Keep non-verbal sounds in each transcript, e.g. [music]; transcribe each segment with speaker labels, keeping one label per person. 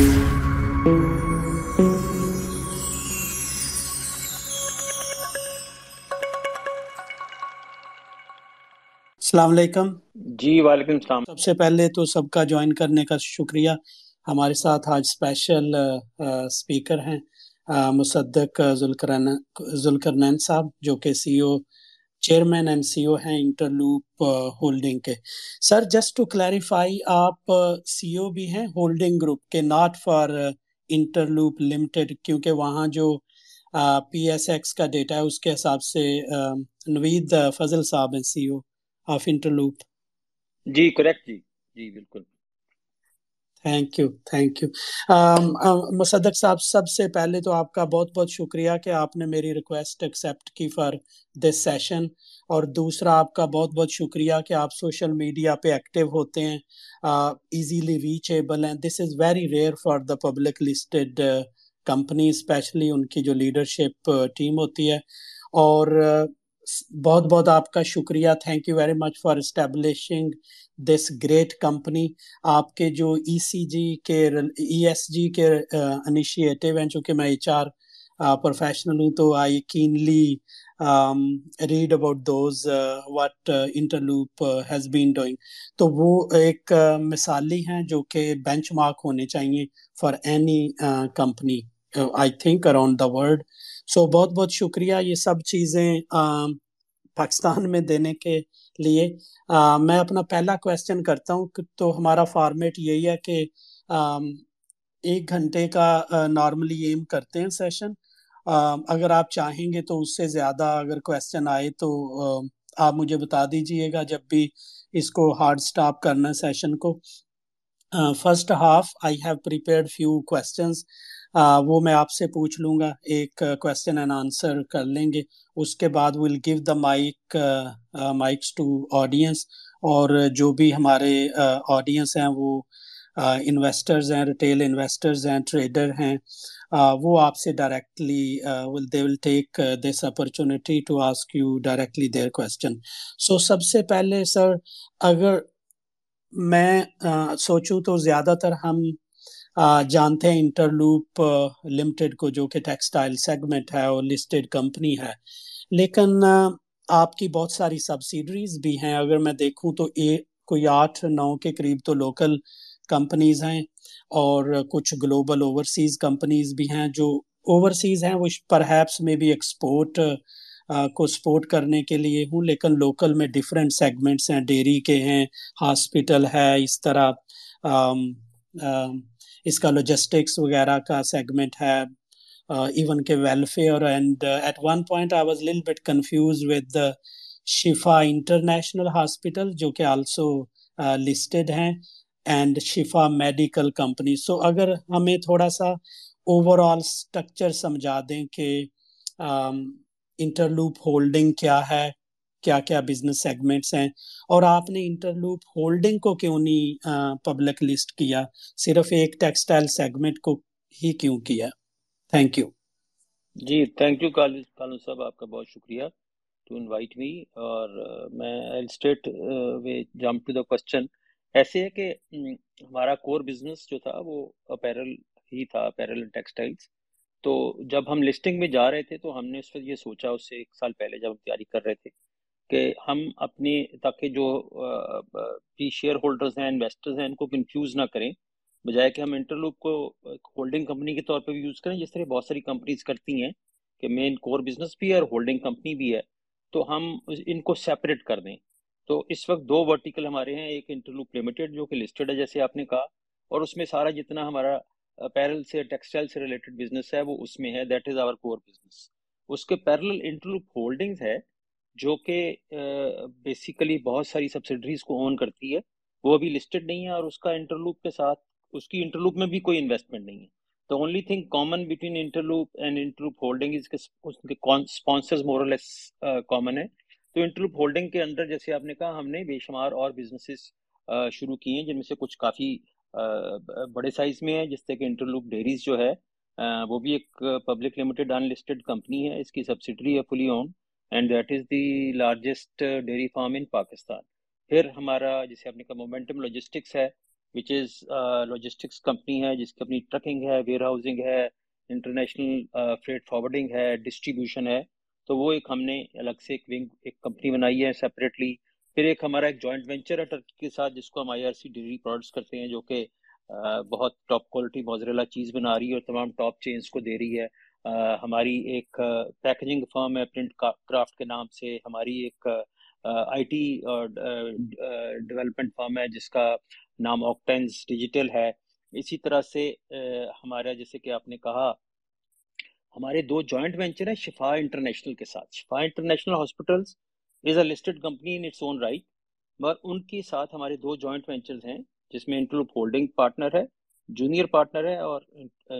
Speaker 1: السلام علیکم
Speaker 2: جی وعلیکم السلام
Speaker 1: سب سے پہلے تو سب کا جوائن کرنے کا شکریہ ہمارے ساتھ آج اسپیشل اسپیکر ہیں ذوالکرن ذوالکرنین صاحب جو کہ سی او چیئرمین سی او ہیں لوپ ہولڈنگ کے سر جسٹ ٹو کلیریفائی آپ سی او بھی ہیں ہولڈنگ گروپ کے ناٹ فار انٹرلوپ لمیٹڈ کیونکہ وہاں جو پی ایس ایکس کا ڈیٹا ہے اس کے حساب سے نوید فضل صاحب ہیں سی او آف انٹرلوپ
Speaker 2: جی کریکٹ جی جی بالکل
Speaker 1: thank you thank you Musaddiq صاحب سب سے پہلے تو آپ کا بہت بہت شکریہ کہ آپ نے میری ریکویسٹ ایکسیپٹ کی فار دس سیشن اور دوسرا آپ کا بہت بہت شکریہ کہ آپ سوشل میڈیا پہ ایکٹیو ہوتے ہیں ایزیلی ریچ ایبل ہیں this is very rare for the public listed company especially ان کی جو لیڈرشپ ٹیم ہوتی ہے اور بہت بہت آپ کا شکریہ thank you very much for establishing this great company آپ کے جو ای سی جی کے ای ایس جی کے انیشیٹو uh, ہیں چونکہ میں ایچ آر پروفیشنل ہوں تو I keenly read about those what Interloop has been doing تو وہ ایک uh, مثالی ہیں جو کہ بینچ مارک ہونے چاہیے for any company I think around the world so بہت بہت شکریہ یہ سب چیزیں پاکستان میں دینے کے لیے میں اپنا پہلا کویشچن کرتا ہوں تو ہمارا فارمیٹ یہی ہے کہ ایک گھنٹے کا نارملی ایم کرتے ہیں سیشن اگر آپ چاہیں گے تو اس سے زیادہ اگر کوشچن آئے تو آپ مجھے بتا دیجئے گا جب بھی اس کو ہارڈ سٹاپ کرنا سیشن کو first half I have prepared few cons وہ میں آپ سے پوچھ لوں گا ایک کوشچن اینڈ آنسر کر لیں گے اس کے بعد will give the mic mics to audience اور جو بھی ہمارے آڈینس ہیں وہ انویسٹرز ہیں ریٹیل انویسٹرز ہیں ٹریڈر ہیں وہ آپ سے directly will will they take this opportunity to ask you directly their question so سب سے پہلے سر اگر میں سوچوں تو زیادہ تر ہم جانتے ہیں انٹر لوپ لمیٹڈ کو جو کہ ٹیکسٹائل سیگمنٹ ہے اور لسٹیڈ کمپنی ہے لیکن آپ کی بہت ساری سبسیڈریز بھی ہیں اگر میں دیکھوں تو کوئی آٹھ نو کے قریب تو لوکل کمپنیز ہیں اور کچھ گلوبل اوورسیز کمپنیز بھی ہیں جو اوورسیز ہیں وہ پرہیپس میں بھی ایکسپورٹ کو سپورٹ کرنے کے لیے ہوں لیکن لوکل میں ڈیفرنٹ سیگمنٹس ہیں ڈیری کے ہیں ہاسپیٹل ہے اس طرح اس کا لاجسٹکس وغیرہ کا سیگمنٹ ہے ایون کے welfare and at one point I was لل bit confused with Shifa international hospital جو کہ آلسو لسٹڈ ہیں and Shifa medical company so اگر ہمیں تھوڑا سا اوور آل اسٹرکچر سمجھا دیں کہ انٹر لوپ ہولڈنگ کیا ہے کیا کیا بزنس سیگمنٹس ہیں اور آپ نے انٹرلوپ ہولڈنگ کو کیوں نہیں پبلک لسٹ کیا صرف ایک ٹیکسٹائل سیگمنٹ کو ہی کیوں کیا thank you G thank you Colin صاحب آپ کا بہت شکریہ
Speaker 2: ٹو انوائٹ می اور میں state way jump to the question ایسے ہے کہ ہمارا کور بزنس جو تھا وہ اپیرل ہی تھا اپیرل ٹیکسٹائلس تو جب ہم لسٹنگ میں جا رہے تھے تو ہم نے اس وقت یہ سوچا اس سے ایک سال پہلے جب ہم تیاری کر رہے تھے کہ ہم اپنی تاکہ جو شیئر ہولڈرز ہیں انویسٹرز ہیں ان کو کنفیوز نہ کریں بجائے کہ ہم انٹرلوپ کو ہولڈنگ کمپنی کے طور پہ بھی یوز کریں جس طرح بہت ساری کمپنیز کرتی ہیں کہ مین کور بزنس بھی ہے اور ہولڈنگ کمپنی بھی ہے تو ہم ان کو سیپریٹ کر دیں تو اس وقت دو ورٹیکل ہمارے ہیں ایک انٹرلوپ لمیٹیڈ جو کہ لسٹڈ ہے جیسے آپ نے کہا اور اس میں سارا جتنا ہمارا پیرل سے ٹیکسٹائل سے ریلیٹڈ بزنس ہے وہ اس میں ہے that is our core business اس کے پیرل انٹرلوپ ہولڈنگز ہے جو کہ بیسیکلی بہت ساری سبسڈریز کو اون کرتی ہے وہ ابھی لسٹڈ نہیں ہے اور اس کا انٹرلوپ کے ساتھ اس کی انٹرلوپ میں بھی کوئی انویسٹمنٹ نہیں ہے تو only thing common between Interloop and Interloop holding اس کے اس مور اسپانسرز کامن ہے تو انٹرلوپ ہولڈنگ کے اندر جیسے آپ نے کہا ہم نے بے شمار اور بزنسز شروع کیے ہیں جن میں سے کچھ کافی بڑے سائز میں ہیں جس سے کہ انٹرلوپ ڈیریز جو ہے وہ بھی ایک public limited unlisted company ہے اس کی سبسڈری ہے fully owned and that is the largest dairy farm in Pakistan پھر ہمارا جیسے آپ نے کہا مومنٹم لاجسٹکس ہے وچ از لاجسٹکس کمپنی ہے جس کی اپنی ٹرکنگ ہے ویئر ہاؤزنگ ہے انٹرنیشنل فریڈ فارورڈنگ ہے ڈسٹریبیوشن ہے تو وہ ایک ہم نے الگ سے ایک ونگ ایک کمپنی بنائی ہے سپریٹلی پھر ایک ہمارا ایک جوائنٹ وینچر ہے ٹرکی کے ساتھ جس کو ہم I R C dairy products کرتے ہیں جو کہ بہت ٹاپ کوالٹی موزریلا چیز بنا رہی ہے اور تمام ٹاپ چینز کو دے رہی ہے ہماری ایک پیکجنگ فرم ہے پرنٹ کرافٹ کے نام سے ہماری ایک آئی ٹی اور ڈیولپمنٹ فرم ہے جس کا نام آکٹینز ڈیجیٹل ہے اسی طرح سے ہمارا جیسے کہ آپ نے کہا ہمارے دو جوائنٹ وینچر ہیں شفا انٹرنیشنل کے ساتھ Shifa international hospitals is a listed company in its own right مگر ان کے ساتھ ہمارے دو جوائنٹ وینچرز ہیں جس میں انٹروپ ہولڈنگ پارٹنر ہے جونیئر پارٹنر ہے اور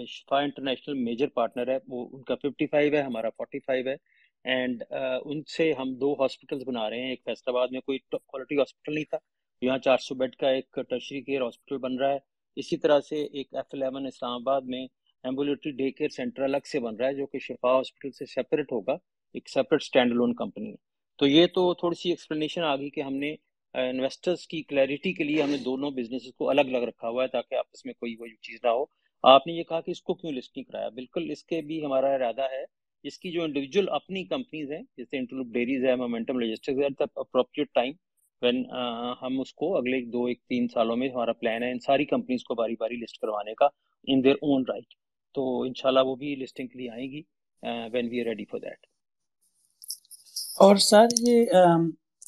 Speaker 2: شفا انٹرنیشنل میجر پارٹنر ہے وہ ان کا ففٹی فائیو ہے ہمارا فورٹی فائیو ہے اینڈ ان سے ہم دو ہاسپٹلس بنا رہے ہیں ایک فیصل آباد میں کوئی کوالٹی ہاسپٹل نہیں تھا یہاں چار سو بیڈ کا ایک ٹرشری کیئر ہاسپٹل بن رہا ہے اسی طرح سے ایک ایف الیون اسلام آباد میں ایمبولیٹری ڈے کیئر سینٹر الگ سے بن رہا ہے جو کہ شفا ہاسپٹل سے سپریٹ ہوگا ایک سپریٹ اسٹینڈ لون کمپنی ہے تو یہ تو تھوڑی سی ایکسپلینیشن آ گئی کہ ہم نے انویسٹرز کی کلیئرٹی کے لیے ہم نے دونوں بزنس کو الگ الگ رکھا ہوا ہے تاکہ آپس میں کوئی وہ چیز نہ ہو آپ نے یہ کہا کہ اس کو کیوں لسٹنگ کرایا بالکل اس کے بھی ہمارا ارادہ ہے اس کی جو انڈیویجول اپنی کمپنیز ہیں جیسے ڈیریز ہے مومنٹم اپروپریٹ ہم اس کو اگلے دو ایک تین سالوں میں ہمارا پلان ہے ان ساری کمپنیز کو باری باری لسٹ کروانے کا ان دیئر اون رائٹ تو ان شاء اللہ وہ بھی لسٹنگ کے لیے آئیں گی when we are ready for that
Speaker 1: اور سر یہ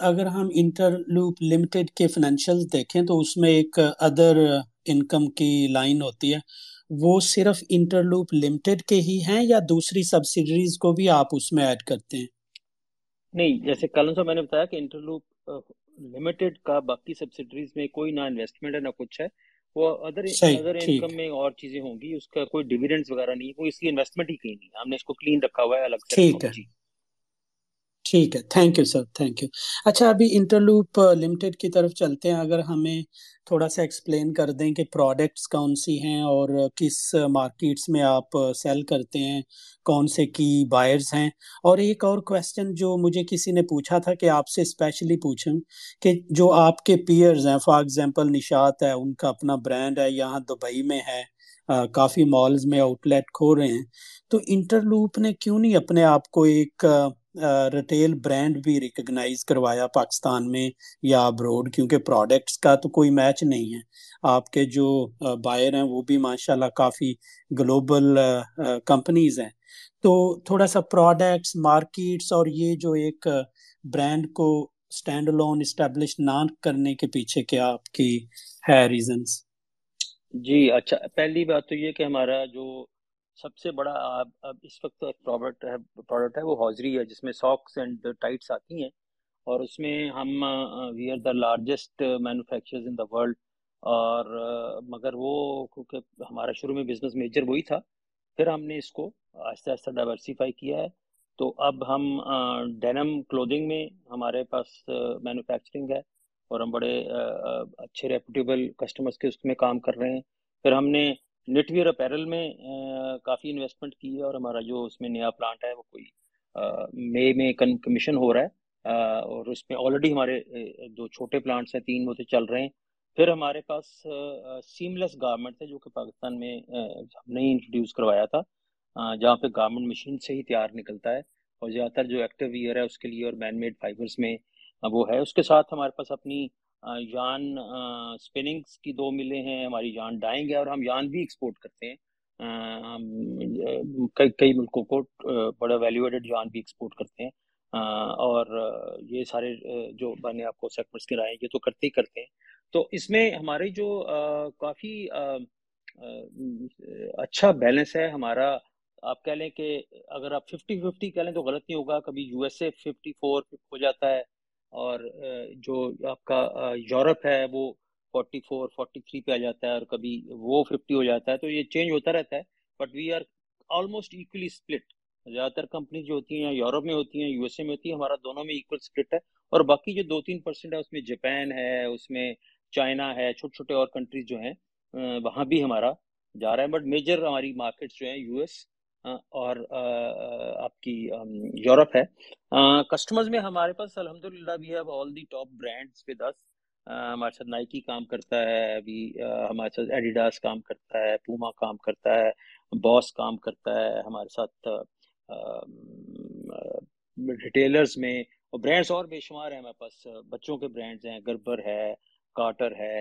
Speaker 1: اگر ہم انٹر لوپ لمیٹڈ کے فائنینشیل دیکھیں تو اس میں ایک ادر انکم کی لائن ہوتی ہے وہ صرف انٹر لوپ لمیٹڈ کے ہی ہیں یا دوسری سبسیڈریز کو بھی آپ اس
Speaker 2: میں ایڈ کرتے ہیں نہیں جیسے کل سے میں نے بتایا کہ انٹر لوپ لمیٹڈ کا باقی سبسیڈریز میں کوئی نہ انویسٹمنٹ ہے نہ کچھ ہے وہ ادر ادر انکم میں اور چیزیں ہوں گی اس کا کوئی ڈویڈنڈز وغیرہ نہیں وہ اس لیے انویسٹمنٹ ہی کہیں نہیں ہم نے اس کو کلین رکھا ہوا ہے الگ ٹھیک ہے جی۔
Speaker 1: ٹھیک ہے thank you sir thank you اچھا ابھی انٹرلوپ لمیٹڈ کی طرف چلتے ہیں اگر ہمیں تھوڑا سا ایکسپلین کر دیں کہ پروڈکٹس کون سی ہیں اور کس مارکیٹس میں آپ سیل کرتے ہیں کون سے کی بائرز ہیں اور ایک اور کویسچن جو مجھے کسی نے پوچھا تھا کہ آپ سے اسپیشلی پوچھوں کہ جو آپ کے پیئرز ہیں فار ایگزامپل نشات ہے ان کا اپنا برانڈ ہے یہاں دبئی میں ہے کافی مالز میں آؤٹ لیٹ کھو رہے ہیں تو انٹرلوپ نے کیوں نہیں اپنے آپ کو ایک ریٹیل برینڈ بھی ریکگنائز کروایا پاکستان میں یا ابروڈ کیونکہ پروڈکٹس کا تو کوئی میچ نہیں ہے آپ کے جو بائر ہیں وہ بھی ماشاءاللہ کافی گلوبل کمپنیز ہیں تو تھوڑا سا پروڈکٹس مارکیٹس اور یہ جو ایک برینڈ کو سٹینڈ لون اسٹیبلش نہ کرنے کے پیچھے کیا آپ کی ہے ریزنز
Speaker 2: جی اچھا پہلی بات تو یہ کہ ہمارا جو سب سے بڑا اب اس وقت ایک پروڈکٹ ہے پروڈکٹ ہے وہ حوضری ہے جس میں ساکس اینڈ ٹائٹس آتی ہیں اور اس میں ہم we are the largest manufacturers in the world اور مگر وہ کیونکہ ہمارا شروع میں بزنس میجر وہی تھا پھر ہم نے اس کو آہستہ آہستہ ڈائیورسیفائی کیا ہے تو اب ہم ڈینم کلودنگ میں ہمارے پاس مینوفیکچرنگ ہے اور ہم بڑے اچھے ریپوٹیبل کسٹمرز کے اس میں کام کر رہے ہیں پھر ہم نے نیٹ ویئر اپیرل میں کافی انویسٹمنٹ کی ہے اور ہمارا جو اس میں نیا پلانٹ ہے وہ کوئی مئی میں کمیشن ہو رہا ہے اور اس میں آلریڈی ہمارے جو چھوٹے پلانٹس ہیں تین وہ تو چل رہے ہیں پھر ہمارے پاس سیملیس گارمنٹ ہے جو کہ پاکستان میں ہم نے ہی انٹروڈیوس کروایا تھا جہاں پہ گارمنٹ مشین سے ہی تیار نکلتا ہے اور زیادہ تر جو ایکٹیو ایئر ہے اس کے لیے اور مین میڈ فائبرس میں وہ ہے اس کے ساتھ ہمارے پاس اپنی یان اسپننگس کی دو ملے ہیں ہماری یان ڈائنگ ہے اور ہم یان بھی ایکسپورٹ کرتے ہیں کئی ملکوں کو بڑا ویلیو ایڈڈ یان بھی ایکسپورٹ کرتے ہیں اور یہ سارے جو نے آپ کو سیکٹرس کے رائے یہ تو کرتے ہی کرتے ہیں تو اس میں ہمارے جو کافی اچھا بیلنس ہے ہمارا آپ کہہ لیں کہ اگر آپ ففٹی ففٹی کہہ لیں تو غلط نہیں ہوگا کبھی U S A fifty four ہو جاتا ہے اور جو آپ کا یورپ ہے وہ فورٹی فور فورٹی تھری پہ آ جاتا ہے اور کبھی وہ ففٹی ہو جاتا ہے تو یہ چینج ہوتا رہتا ہے but we are almost equally split زیادہ تر کمپنیز جو ہوتی ہیں یورپ میں ہوتی ہیں یو ایس اے میں ہوتی ہیں ہمارا دونوں میں ایکول اسپلٹ ہے اور باقی جو دو تین پرسینٹ ہے اس میں جاپان ہے اس میں چائنا ہے چھوٹے چھوٹے اور کنٹریز جو ہیں وہاں بھی ہمارا جا رہا ہے بٹ میجر ہماری مارکیٹس جو ہیں یو ایس اور آپ کی یورپ ہے کسٹمرز میں ہمارے پاس الحمد للہ بھی اب آل دی ٹاپ برانڈس پہ دس ہمارے ساتھ نائکی کام کرتا ہے ابھی ہمارے ساتھ ایڈیڈاس کام کرتا ہے پوما کام کرتا ہے باس کام کرتا ہے ہمارے ساتھ ریٹیلرز میں برانڈس اور بے شمار ہیں ہمارے پاس بچوں کے برانڈز ہیں گربر ہے کاٹر ہے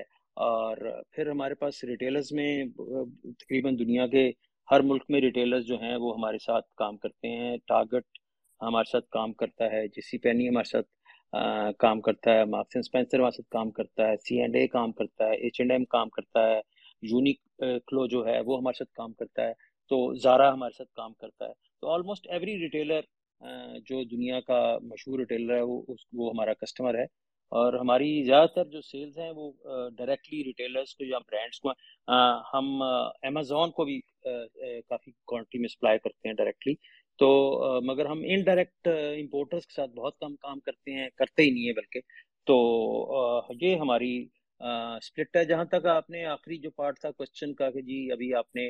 Speaker 2: اور پھر ہمارے پاس ریٹیلرز میں تقریباً دنیا کے ہر ملک میں ریٹیلرز جو ہیں وہ ہمارے ساتھ کام کرتے ہیں ٹارگٹ ہمارے ساتھ کام کرتا ہے جی سی پینی ہمارے ساتھ کام کرتا ہے اینڈ اسپینسر ہمارے ساتھ کام کرتا ہے سی اینڈ اے کام کرتا ہے ایچ اینڈ ایم کام کرتا ہے یونیک کلو جو ہے وہ ہمارے ساتھ کام کرتا ہے تو زارا ہمارے ساتھ کام کرتا ہے تو آلموسٹ ایوری ریٹیلر جو دنیا کا مشہور ریٹیلر ہے وہ ہمارا کسٹمر ہے اور ہماری زیادہ تر جو سیلز ہیں وہ ڈائریکٹلی ریٹیلرس کو یا برانڈس کو ہم امیزون کو بھی کافی کوانٹٹی میں سپلائی کرتے ہیں ڈائریکٹلی تو مگر ہم انڈائریکٹ امپورٹرس کے ساتھ بہت کم کام کرتے ہیں کرتے ہی نہیں ہیں بلکہ تو یہ ہماری سپلٹ ہے جہاں تک آپ نے آخری جو پارٹ تھا کوشچن کا کہ جی ابھی آپ نے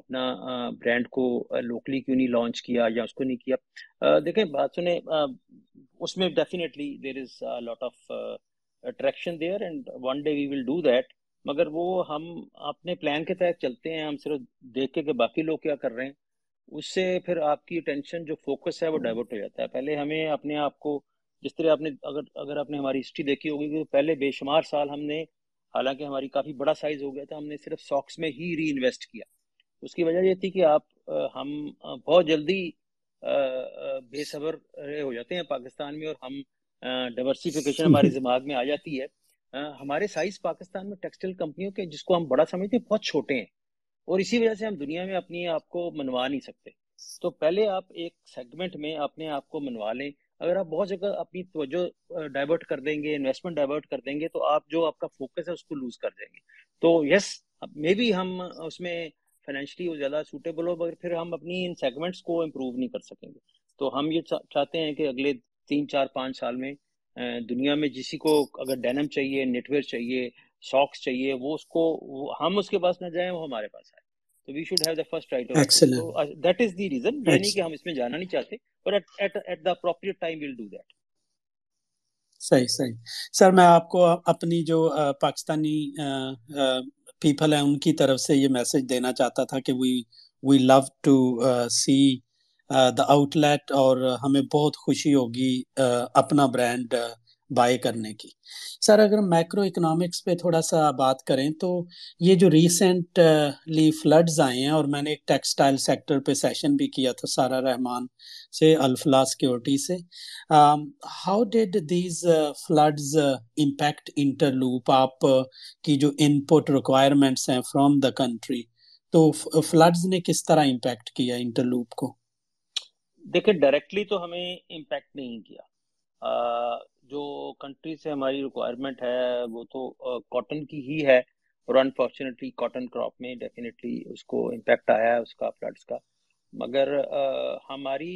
Speaker 2: اپنا برانڈ کو لوکلی کیوں نہیں لانچ کیا یا اس کو نہیں کیا دیکھیں بات سنیں اس میں definitely there is lot of attraction there and one day we will do that مگر وہ ہم اپنے پلان کے تحت چلتے ہیں ہم صرف دیکھ کے کہ باقی لوگ کیا کر رہے ہیں اس سے پھر آپ کی اٹینشن جو فوکس ہے وہ ڈائیورٹ ہو جاتا ہے پہلے ہمیں اپنے آپ کو جس طرح آپ نے اگر اگر آپ نے ہماری ہسٹری دیکھی ہوگی کہ پہلے بے شمار سال ہم نے حالانکہ ہماری کافی بڑا سائز ہو گیا تھا ہم نے صرف ساکس میں ہی ری انویسٹ کیا اس کی وجہ یہ تھی کہ آپ ہم بہت جلدی بے صبر ہو جاتے ہیں پاکستان میں اور ہم ڈائیورسفیکیشن ہمارے [laughs] دماغ میں آ جاتی ہے ہمارے سائز پاکستان میں ٹیکسٹائل کمپنیوں کے جس کو ہم بڑا سمجھتے ہیں بہت چھوٹے ہیں اور اسی وجہ سے ہم دنیا میں اپنی آپ کو منوا نہیں سکتے تو پہلے آپ ایک سیگمنٹ میں اپنے آپ کو منوا لیں اگر آپ بہت جگہ اپنی توجہ ڈائیورٹ کر دیں گے انویسٹمنٹ ڈائیورٹ کر دیں گے تو آپ جو آپ کا فوکس ہے اس کو لوز کر دیں گے تو یس مے بی ہم اس میں فائنینشلی وہ زیادہ سوٹیبل ہو مگر پھر ہم اپنی ان سیگمنٹس کو امپروو نہیں کر سکیں گے تو ہم یہ چاہتے ہیں کہ اگلے تین چار پانچ سال میں دنیا میں جسی کو اگر ڈینم چاہیے نیٹ ویئر چاہیے ساکس چاہیے وہ اس کو ہم اس کے پاس نہ جائیں وہ ہمارے پاس آئے تو we should have the first right that is the reason یعنی کہ ہم اس میں جانا نہیں چاہتے but at the appropriate time will do that صحیح صحیح سر میں
Speaker 1: آپ کو اپنی جو پاکستانی پیپل ہیں ان کی طرف سے یہ میسج دینا چاہتا تھا کہ we we love to see the out late اور ہمیں بہت خوشی ہوگی uh, اپنا برانڈ بائے کرنے کی سر اگر میکرو اکنامکس پہ تھوڑا سا بات کریں تو یہ جو ریسنٹلی فلڈز آئے ہیں اور میں نے ایک ٹیکسٹائل سیکٹر پہ سیشن بھی کیا تھا سارا رحمان سے الفلا سیکورٹی سے how did these floods impact inter loop آپ کی جو ان پٹ ریکوائرمنٹس ہیں فرام دا کنٹری تو فلڈز نے کس طرح امپیکٹ کیا انٹر لوپ کو
Speaker 2: دیکھیں ڈائریکٹلی تو ہمیں امپیکٹ نہیں کیا جو کنٹری سے ہماری ریکوائرمنٹ ہے وہ تو کاٹن کی ہی ہے اور انفارچونیٹلی کاٹن کراپ میں ڈیفینیٹلی اس کو امپیکٹ آیا ہے اس کا فلڈس کا مگر ہماری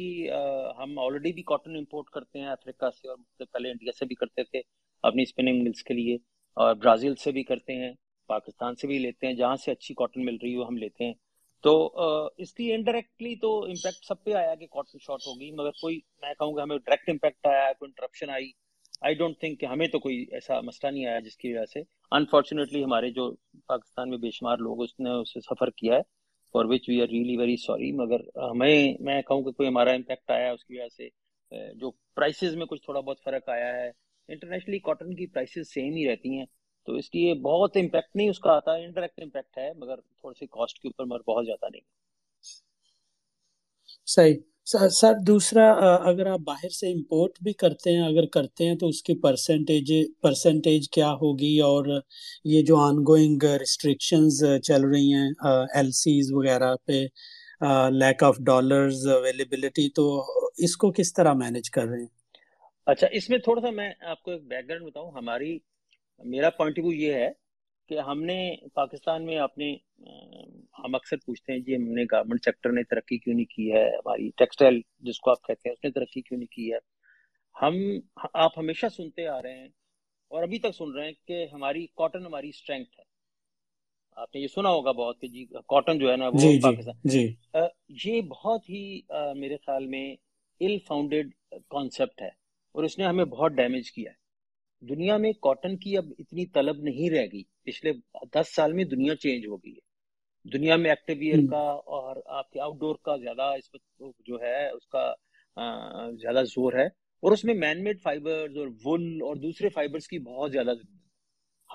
Speaker 2: ہم آلریڈی بھی کاٹن امپورٹ کرتے ہیں افریقہ سے اور پہلے انڈیا سے بھی کرتے تھے اپنی اسپننگ ملس کے لیے اور برازیل سے بھی کرتے ہیں پاکستان سے بھی لیتے ہیں جہاں سے اچھی کاٹن مل رہی ہو ہم لیتے ہیں تو اس کی انڈائریکٹلی تو امپیکٹ سب پہ آیا کہ کاٹن شارٹ ہوگی مگر کوئی میں کہوں گا ہمیں ڈائریکٹ امپیکٹ آیا کوئی interruption I I don't think کہ ہمیں تو کوئی ایسا مسئلہ نہیں آیا جس کی وجہ سے انفارچونیٹلی ہمارے جو پاکستان میں بے شمار لوگ اس نے اسے سفر کیا ہے for which we are really very sorry مگر ہمیں میں کہوں کہ کوئی ہمارا امپیکٹ آیا اس کی وجہ سے جو پرائسز میں کچھ تھوڑا بہت فرق آیا ہے انٹرنیشنلی کاٹن کی پرائسز سیم ہی رہتی ہیں تو اس لیے بہت امپیکٹ نہیں اس کا آتا ہے انڈائریکٹ امپیکٹ ہے مگر تھوڑے سی کاسٹ کے اوپر مگر بہت زیادہ نہیں
Speaker 1: صحیح سر دوسرا اگر آپ باہر سے امپورٹ بھی کرتے ہیں اگر کرتے ہیں تو اس کی پرسنٹیج پرسنٹیج کیا ہوگی اور یہ جو آن گوئنگ ریسٹرکشنز چل رہی ہیں ایل سیز وغیرہ پہ لیک آف ڈالرز اویلیبلٹی تو اس کو کس طرح مینج کر رہے ہیں
Speaker 2: اچھا اس میں تھوڑا سا میں آپ کو ایک بیک گراؤنڈ بتاؤں ہماری میرا پوائنٹ ویو یہ ہے کہ ہم نے پاکستان میں اپنے ہم اکثر پوچھتے ہیں جی ہم نے گارمنٹ سیکٹر نے ترقی کیوں نہیں کی ہے ہماری ٹیکسٹائل جس کو آپ کہتے ہیں اس نے ترقی کیوں نہیں کی ہے ہم آپ ہمیشہ سنتے آ رہے ہیں اور ابھی تک سن رہے ہیں کہ ہماری کاٹن ہماری اسٹرینگ ہے آپ نے یہ سنا ہوگا بہت کہ جی کاٹن جو ہے نا وہ جی جی پاکستان جی۔ یہ بہت ہی میرے خیال میں ال فاؤنڈیڈ کانسیپٹ ہے اور اس نے ہمیں بہت ڈیمیج کیا ہے دنیا میں کاٹن کی اب اتنی طلب نہیں رہ گئی پچھلے دس سال میں دنیا چینج ہو گئی ہے دنیا میں ایکٹیو ایئر کا اور آپ کے آؤٹ ڈور کا زیادہ اس وقت جو ہے اس کا زیادہ زور ہے اور اس میں مین میڈ فائبرز اور ول اور دوسرے فائبرز کی بہت زیادہ ضرورت ہے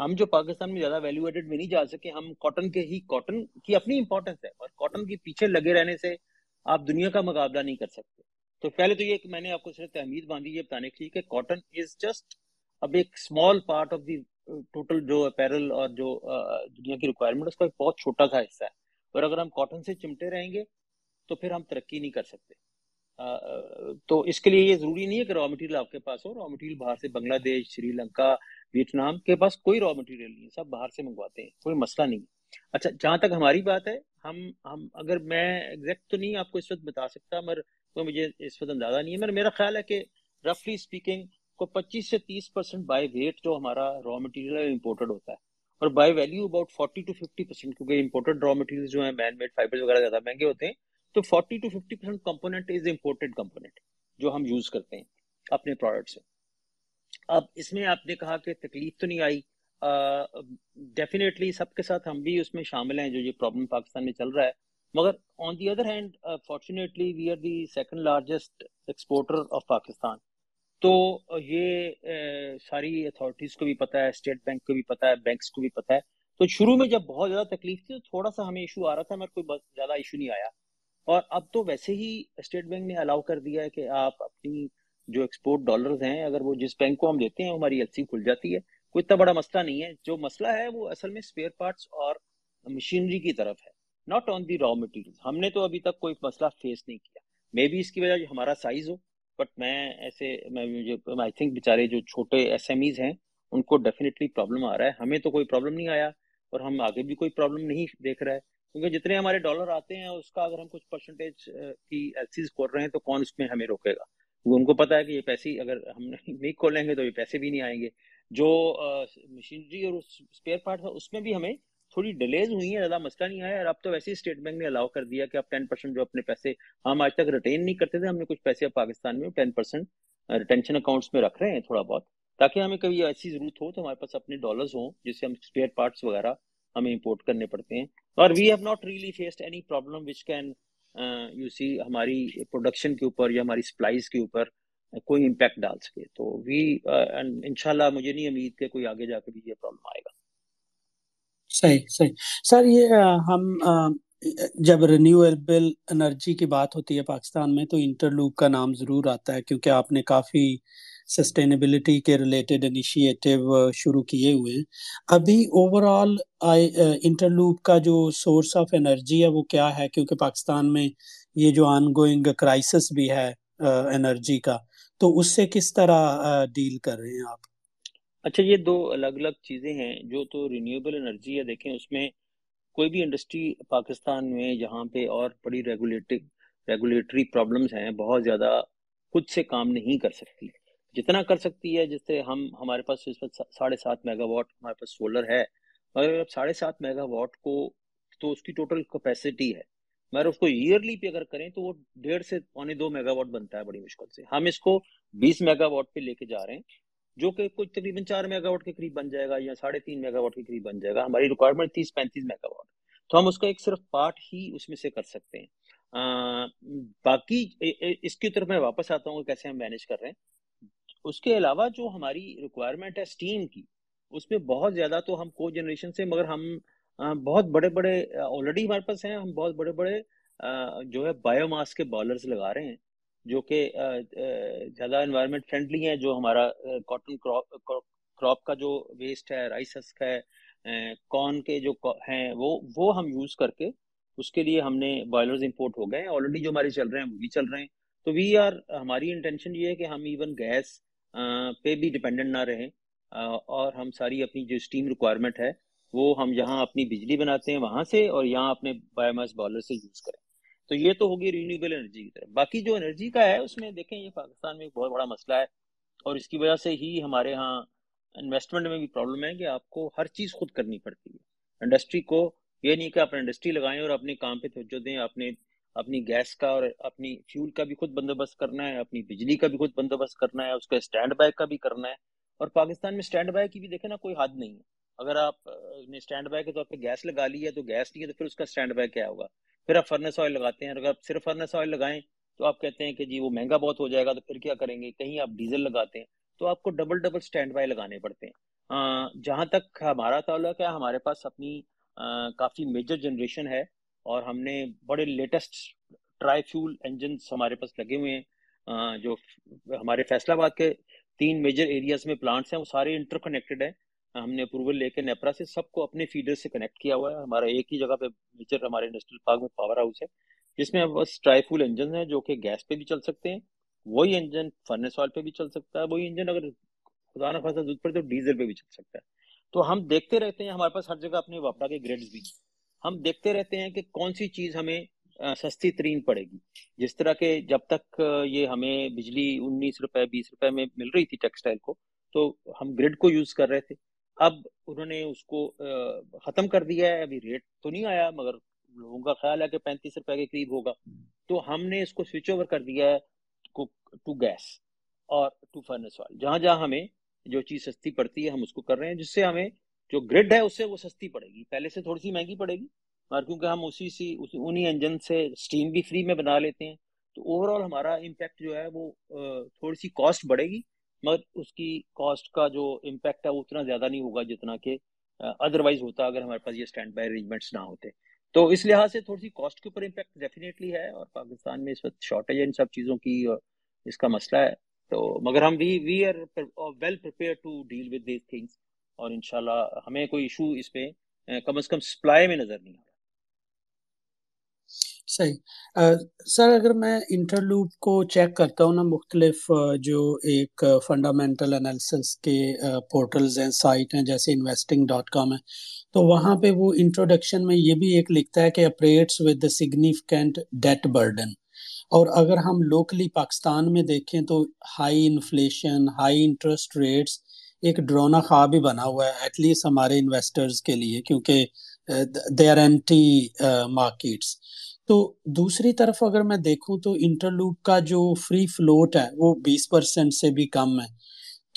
Speaker 2: ہم جو پاکستان میں زیادہ ویلیو میں نہیں جا سکے ہم کاٹن کے ہی کاٹن کی اپنی امپورٹنس ہے اور کاٹن کے پیچھے لگے رہنے سے آپ دنیا کا مقابلہ نہیں کر سکتے تو پہلے تو یہ کہ میں نے آپ کو صرف تحمید باندھی یہ بتانے کے لیے کہ کاٹن از جسٹ اب ایک small part of the total جو اپیرل اور جو دنیا کی ریکوائرمنٹ اس کا ایک بہت چھوٹا سا حصہ ہے اور اگر ہم کاٹن سے چمٹے رہیں گے تو پھر ہم ترقی نہیں کر سکتے تو اس کے لیے یہ ضروری نہیں ہے کہ را مٹیریل آپ کے پاس ہو را مٹیریل باہر سے بنگلہ دیش سری لنکا ویٹنام کے پاس کوئی را مٹیریل نہیں ہے سب باہر سے منگواتے ہیں کوئی مسئلہ نہیں ہے اچھا جہاں تک ہماری بات ہے ہم ہم اگر میں ایگزیکٹ تو نہیں آپ کو اس وقت بتا سکتا مگر کوئی مجھے اس وقت اندازہ نہیں ہے مگر میرا خیال ہے کہ رفلی اسپیکنگ پچیس سے تیس پرسینٹ بائی ویٹ جو ہمارا را مٹیریل ہے اور by value about forty two fifty percent کیونکہ امپورٹڈ را مٹیریل جو ہیں مین میڈ فائبر وغیرہ زیادہ مہنگے ہوتے ہیں تو forty two fifty percent component is imported component جو ہم یوز کرتے ہیں اپنے پروڈکٹ سے اب اس میں آپ نے کہا کہ تکلیف تو نہیں آئی ڈیفینیٹلی سب کے ساتھ ہم بھی اس میں شامل ہیں جو یہ پرابلم پاکستان میں چل رہا ہے مگر on the other hand fortunately we are the second largest exporter of Pakistan تو یہ ساری اتھارٹیز کو بھی پتا ہے اسٹیٹ بینک کو بھی پتا ہے بینکس کو بھی پتہ ہے تو شروع میں جب بہت زیادہ تکلیف تھی تو تھوڑا سا ہمیں ایشو آ رہا تھا مگر کوئی زیادہ ایشو نہیں آیا اور اب تو ویسے ہی اسٹیٹ بینک نے الاؤ کر دیا ہے کہ آپ اپنی جو ایکسپورٹ ڈالرز ہیں اگر وہ جس بینک کو ہم دیتے ہیں ہماری ایل سی کھل جاتی ہے کوئی اتنا بڑا مسئلہ نہیں ہے جو مسئلہ ہے وہ اصل میں اسپیئر پارٹس اور مشینری کی طرف ہے not on the raw material ہم نے تو ابھی تک کوئی مسئلہ فیس نہیں کیا مے بی اس کی وجہ جو ہمارا سائز ہو بٹ میں ایسے میں آئی تھنک بےچارے جو چھوٹے ایس ایم ایز ہیں ان کو ڈیفینیٹلی پرابلم آ رہا ہے ہمیں تو کوئی پرابلم نہیں آیا اور ہم آگے بھی کوئی پرابلم نہیں دیکھ رہا ہے کیونکہ جتنے ہمارے ڈالر آتے ہیں اس کا اگر ہم کچھ پرسنٹیج کی ایل سیز کھول رہے ہیں تو کون اس میں ہمیں روکے گا کیونکہ ان کو پتا ہے کہ یہ پیسے اگر ہم نہیں کھولیں گے تو یہ پیسے بھی نہیں آئیں گے جو مشینری اور اسپیئر پارٹ اس میں بھی ہمیں تھوڑی ڈیلیز ہوئی ہیں زیادہ مسئلہ نہیں آیا اور اب تو ویسے ہی اسٹیٹ بینک نے الاؤ کر دیا کہ آپ ٹین پرسینٹ جو اپنے پیسے ہم آج تک ریٹین نہیں کرتے تھے ہم نے کچھ پیسے پاکستان میں ٹین پرسینٹ ریٹینشن اکاؤنٹس میں رکھ رہے ہیں تھوڑا بہت تاکہ ہمیں کبھی ایسی ضرورت ہو تو ہمارے پاس اپنے ڈالرز ہوں جس سے ہم اسپیئر پارٹس وغیرہ ہمیں امپورٹ کرنے پڑتے ہیں اور we have not really faced any problem which can you see ہماری پروڈکشن کے اوپر یا ہماری سپلائیز کے اوپر کوئی امپیکٹ ڈال سکے تو وی uh, ان شاء اللہ مجھے نہیں امید کہ کوئی آگے جا کے بھی یہ پرابلم آئے گا
Speaker 1: صحیح صحیح سر یہ ہم جب رینیویبل انرجی کی بات ہوتی ہے پاکستان میں تو انٹر لوپ کا نام ضرور آتا ہے کیونکہ آپ نے کافی سسٹینیبلٹی کے ریلیٹڈ انیشیٹو شروع کیے ہوئے ہیں ابھی اوور آل انٹرلوپ کا جو سورس آف انرجی ہے وہ کیا ہے کیونکہ پاکستان میں یہ جو آن گوئنگ کرائسس بھی ہے انرجی کا تو اس سے کس طرح ڈیل کر رہے ہیں آپ
Speaker 2: اچھا یہ دو الگ الگ چیزیں ہیں جو تو رینیوبل انرجی ہے دیکھیں اس میں کوئی بھی انڈسٹری پاکستان میں جہاں پہ اور بڑی ریگولیٹر ریگولیٹری پرابلمس ہیں بہت زیادہ خود سے کام نہیں کر سکتی جتنا کر سکتی ہے جس سے ہم ہمارے پاس اس وقت ساڑھے سات میگا واٹ ہمارے پاس سولر ہے مگر اگر ساڑھے سات میگا واٹ کو تو اس کی ٹوٹل کیپیسٹی ہے مگر اس کو ایئرلی پہ اگر کریں تو وہ ڈیڑھ سے پونے دو میگا واٹ بنتا ہے بڑی مشکل سے ہم اس کو بیس میگا واٹ پہ لے کے جا رہے ہیں جو کہ کچھ تقریباً چار میگا واٹ کے قریب بن جائے گا یا ساڑھے تین واٹ کے قریب بن جائے گا ہماری ریکوائرمنٹ پینتیس واٹ تو ہم اس کا ایک صرف پارٹ ہی اس اس میں میں سے کر سکتے ہیں باقی کی طرف واپس آتا ہوں کہ کیسے ہم مینیج کر رہے ہیں اس کے علاوہ جو ہماری ریکوائرمنٹ ہے اسٹیم کی اس میں بہت زیادہ تو ہم کو جنریشن سے مگر ہم بہت بڑے بڑے آلریڈی ہمارے پاس ہیں ہم بہت بڑے بڑے جو ہے بایو ماس کے بالرز لگا رہے ہیں جو کہ زیادہ انوائرمنٹ فرینڈلی ہیں جو ہمارا کاٹن کراپ کا جو ویسٹ ہے رائس ہے کون کے جو ہیں وہ وہ ہم یوز کر کے اس کے لیے ہم نے بوائلرز امپورٹ ہو گئے ہیں آلریڈی جو ہمارے چل رہے ہیں وہ بھی چل رہے ہیں تو وی آر ہماری انٹینشن یہ ہے کہ ہم ایون گیس پہ بھی ڈپینڈنٹ نہ رہیں اور ہم ساری اپنی جو اسٹیم ریکوائرمنٹ ہے وہ ہم یہاں اپنی بجلی بناتے ہیں وہاں سے اور یہاں اپنے بایو ماس بوائلر سے یوز کریں تو یہ تو ہوگی رینیوبل انرجی کی طرف باقی جو انرجی کا ہے اس میں دیکھیں یہ پاکستان میں ایک بہت بڑا مسئلہ ہے اور اس کی وجہ سے ہی ہمارے یہاں انویسٹمنٹ میں بھی پرابلم ہے کہ آپ کو ہر چیز خود کرنی پڑتی ہے انڈسٹری کو یہ نہیں کہ آپ انڈسٹری لگائیں اور اپنے کام پہ توجہ دیں اپنے اپنی گیس کا اور اپنی فیول کا بھی خود بندوبست کرنا ہے اپنی بجلی کا بھی خود بندوبست کرنا ہے اس کا اسٹینڈ بائی کا بھی کرنا ہے اور پاکستان میں اسٹینڈ بائی کی بھی دیکھیں نا کوئی حد نہیں ہے اگر آپ نے اسٹینڈ بائی کے طور پہ گیس لگا لی ہے تو گیس نہیں ہے تو پھر اس کا اسٹینڈ بائی کیا ہوگا پھر آپ فرنس آئل لگاتے ہیں اگر آپ صرف فرنس آئل لگائیں تو آپ کہتے ہیں کہ جی وہ مہنگا بہت ہو جائے گا تو پھر کیا کریں گے کہیں آپ ڈیزل لگاتے ہیں تو آپ کو ڈبل ڈبل اسٹینڈ بائی لگانے پڑتے ہیں جہاں تک ہمارا تعلق ہے ہمارے پاس اپنی کافی میجر جنریشن ہے اور ہم نے بڑے لیٹسٹ ٹرائی فیول انجنس ہمارے پاس لگے ہوئے ہیں جو ہمارے فیصلہ آباد کے تین میجر ایریاز میں پلانٹس ہیں وہ سارے انٹر کنیکٹڈ ہیں ہم نے اپروول لے کے نیپرا سے سب کو اپنے فیڈر سے کنیکٹ کیا ہوا ہے ہمارا ایک ہی جگہ پہ نیچر ہمارے انڈسٹریل پارک میں پاور ہاؤس ہے جس میں بس ٹرائی فول انجن ہیں جو کہ گیس پہ بھی چل سکتے ہیں وہی انجن فرنس آئل پہ بھی چل سکتا ہے وہی انجن اگر خدا نہ خاصا تو ڈیزل پہ بھی چل سکتا ہے تو ہم دیکھتے رہتے ہیں ہمارے پاس ہر جگہ اپنے واپرا کے گریڈ بھی ہم دیکھتے رہتے ہیں کہ کون سی چیز ہمیں سستی ترین پڑے گی جس طرح کے جب تک یہ ہمیں بجلی انیس روپے بیس روپے میں مل رہی تھی ٹیکسٹائل کو تو ہم گریڈ کو یوز کر رہے تھے اب انہوں نے اس کو ختم کر دیا ہے ابھی ریٹ تو نہیں آیا مگر لوگوں کا خیال ہے کہ پینتیس روپے کے قریب ہوگا تو ہم نے اس کو سوئچ اوور کر دیا ہے ٹو گیس اور ٹو فرنس وال جہاں جہاں ہمیں جو چیز سستی پڑتی ہے ہم اس کو کر رہے ہیں جس سے ہمیں جو گریڈ ہے اس سے وہ سستی پڑے گی پہلے سے تھوڑی سی مہنگی پڑے گی مگر کیونکہ ہم اسی سی اسی انہیں انجن سے اسٹیم بھی فری میں بنا لیتے ہیں تو اوور آل ہمارا امپیکٹ جو ہے وہ تھوڑی سی کاسٹ بڑھے گی مگر اس کی کاسٹ کا جو امپیکٹ ہے وہ اتنا زیادہ نہیں ہوگا جتنا کہ ادر وائز ہوتا اگر ہمارے پاس یہ اسٹینڈ بائی ارینجمنٹس نہ ہوتے تو اس لحاظ سے تھوڑی سی کاسٹ کے اوپر امپیکٹ ڈیفینیٹلی ہے اور پاکستان میں اس وقت شارٹیج ہے ان سب چیزوں کی اور اس کا مسئلہ ہے تو مگر ہم we we are well prepare to deal with these things اور ان شاء اللہ ہمیں کوئی ایشو اس پہ کم از کم سپلائی میں نظر نہیں آ رہا
Speaker 1: صحیح سر اگر میں انٹر کو چیک کرتا ہوں نا مختلف جو ایک فنڈامنٹل انالیسس کے پورٹلز ہیں سائٹ ہیں جیسے انویسٹنگ ڈاٹ کام ہے تو وہاں پہ وہ انٹروڈکشن میں یہ بھی ایک لکھتا ہے کہ operates with the significant debt burden اور اگر ہم لوکلی پاکستان میں دیکھیں تو high inflation high interest rates ایک ڈرونا بھی بنا ہوا ہے ایٹ لیسٹ ہمارے انویسٹرز کے لیے کیونکہ دے آر اینٹی مارکیٹس تو دوسری طرف اگر میں دیکھوں تو انٹرلوپ کا جو فری فلوٹ ہے وہ بیس پرسینٹ سے بھی کم ہے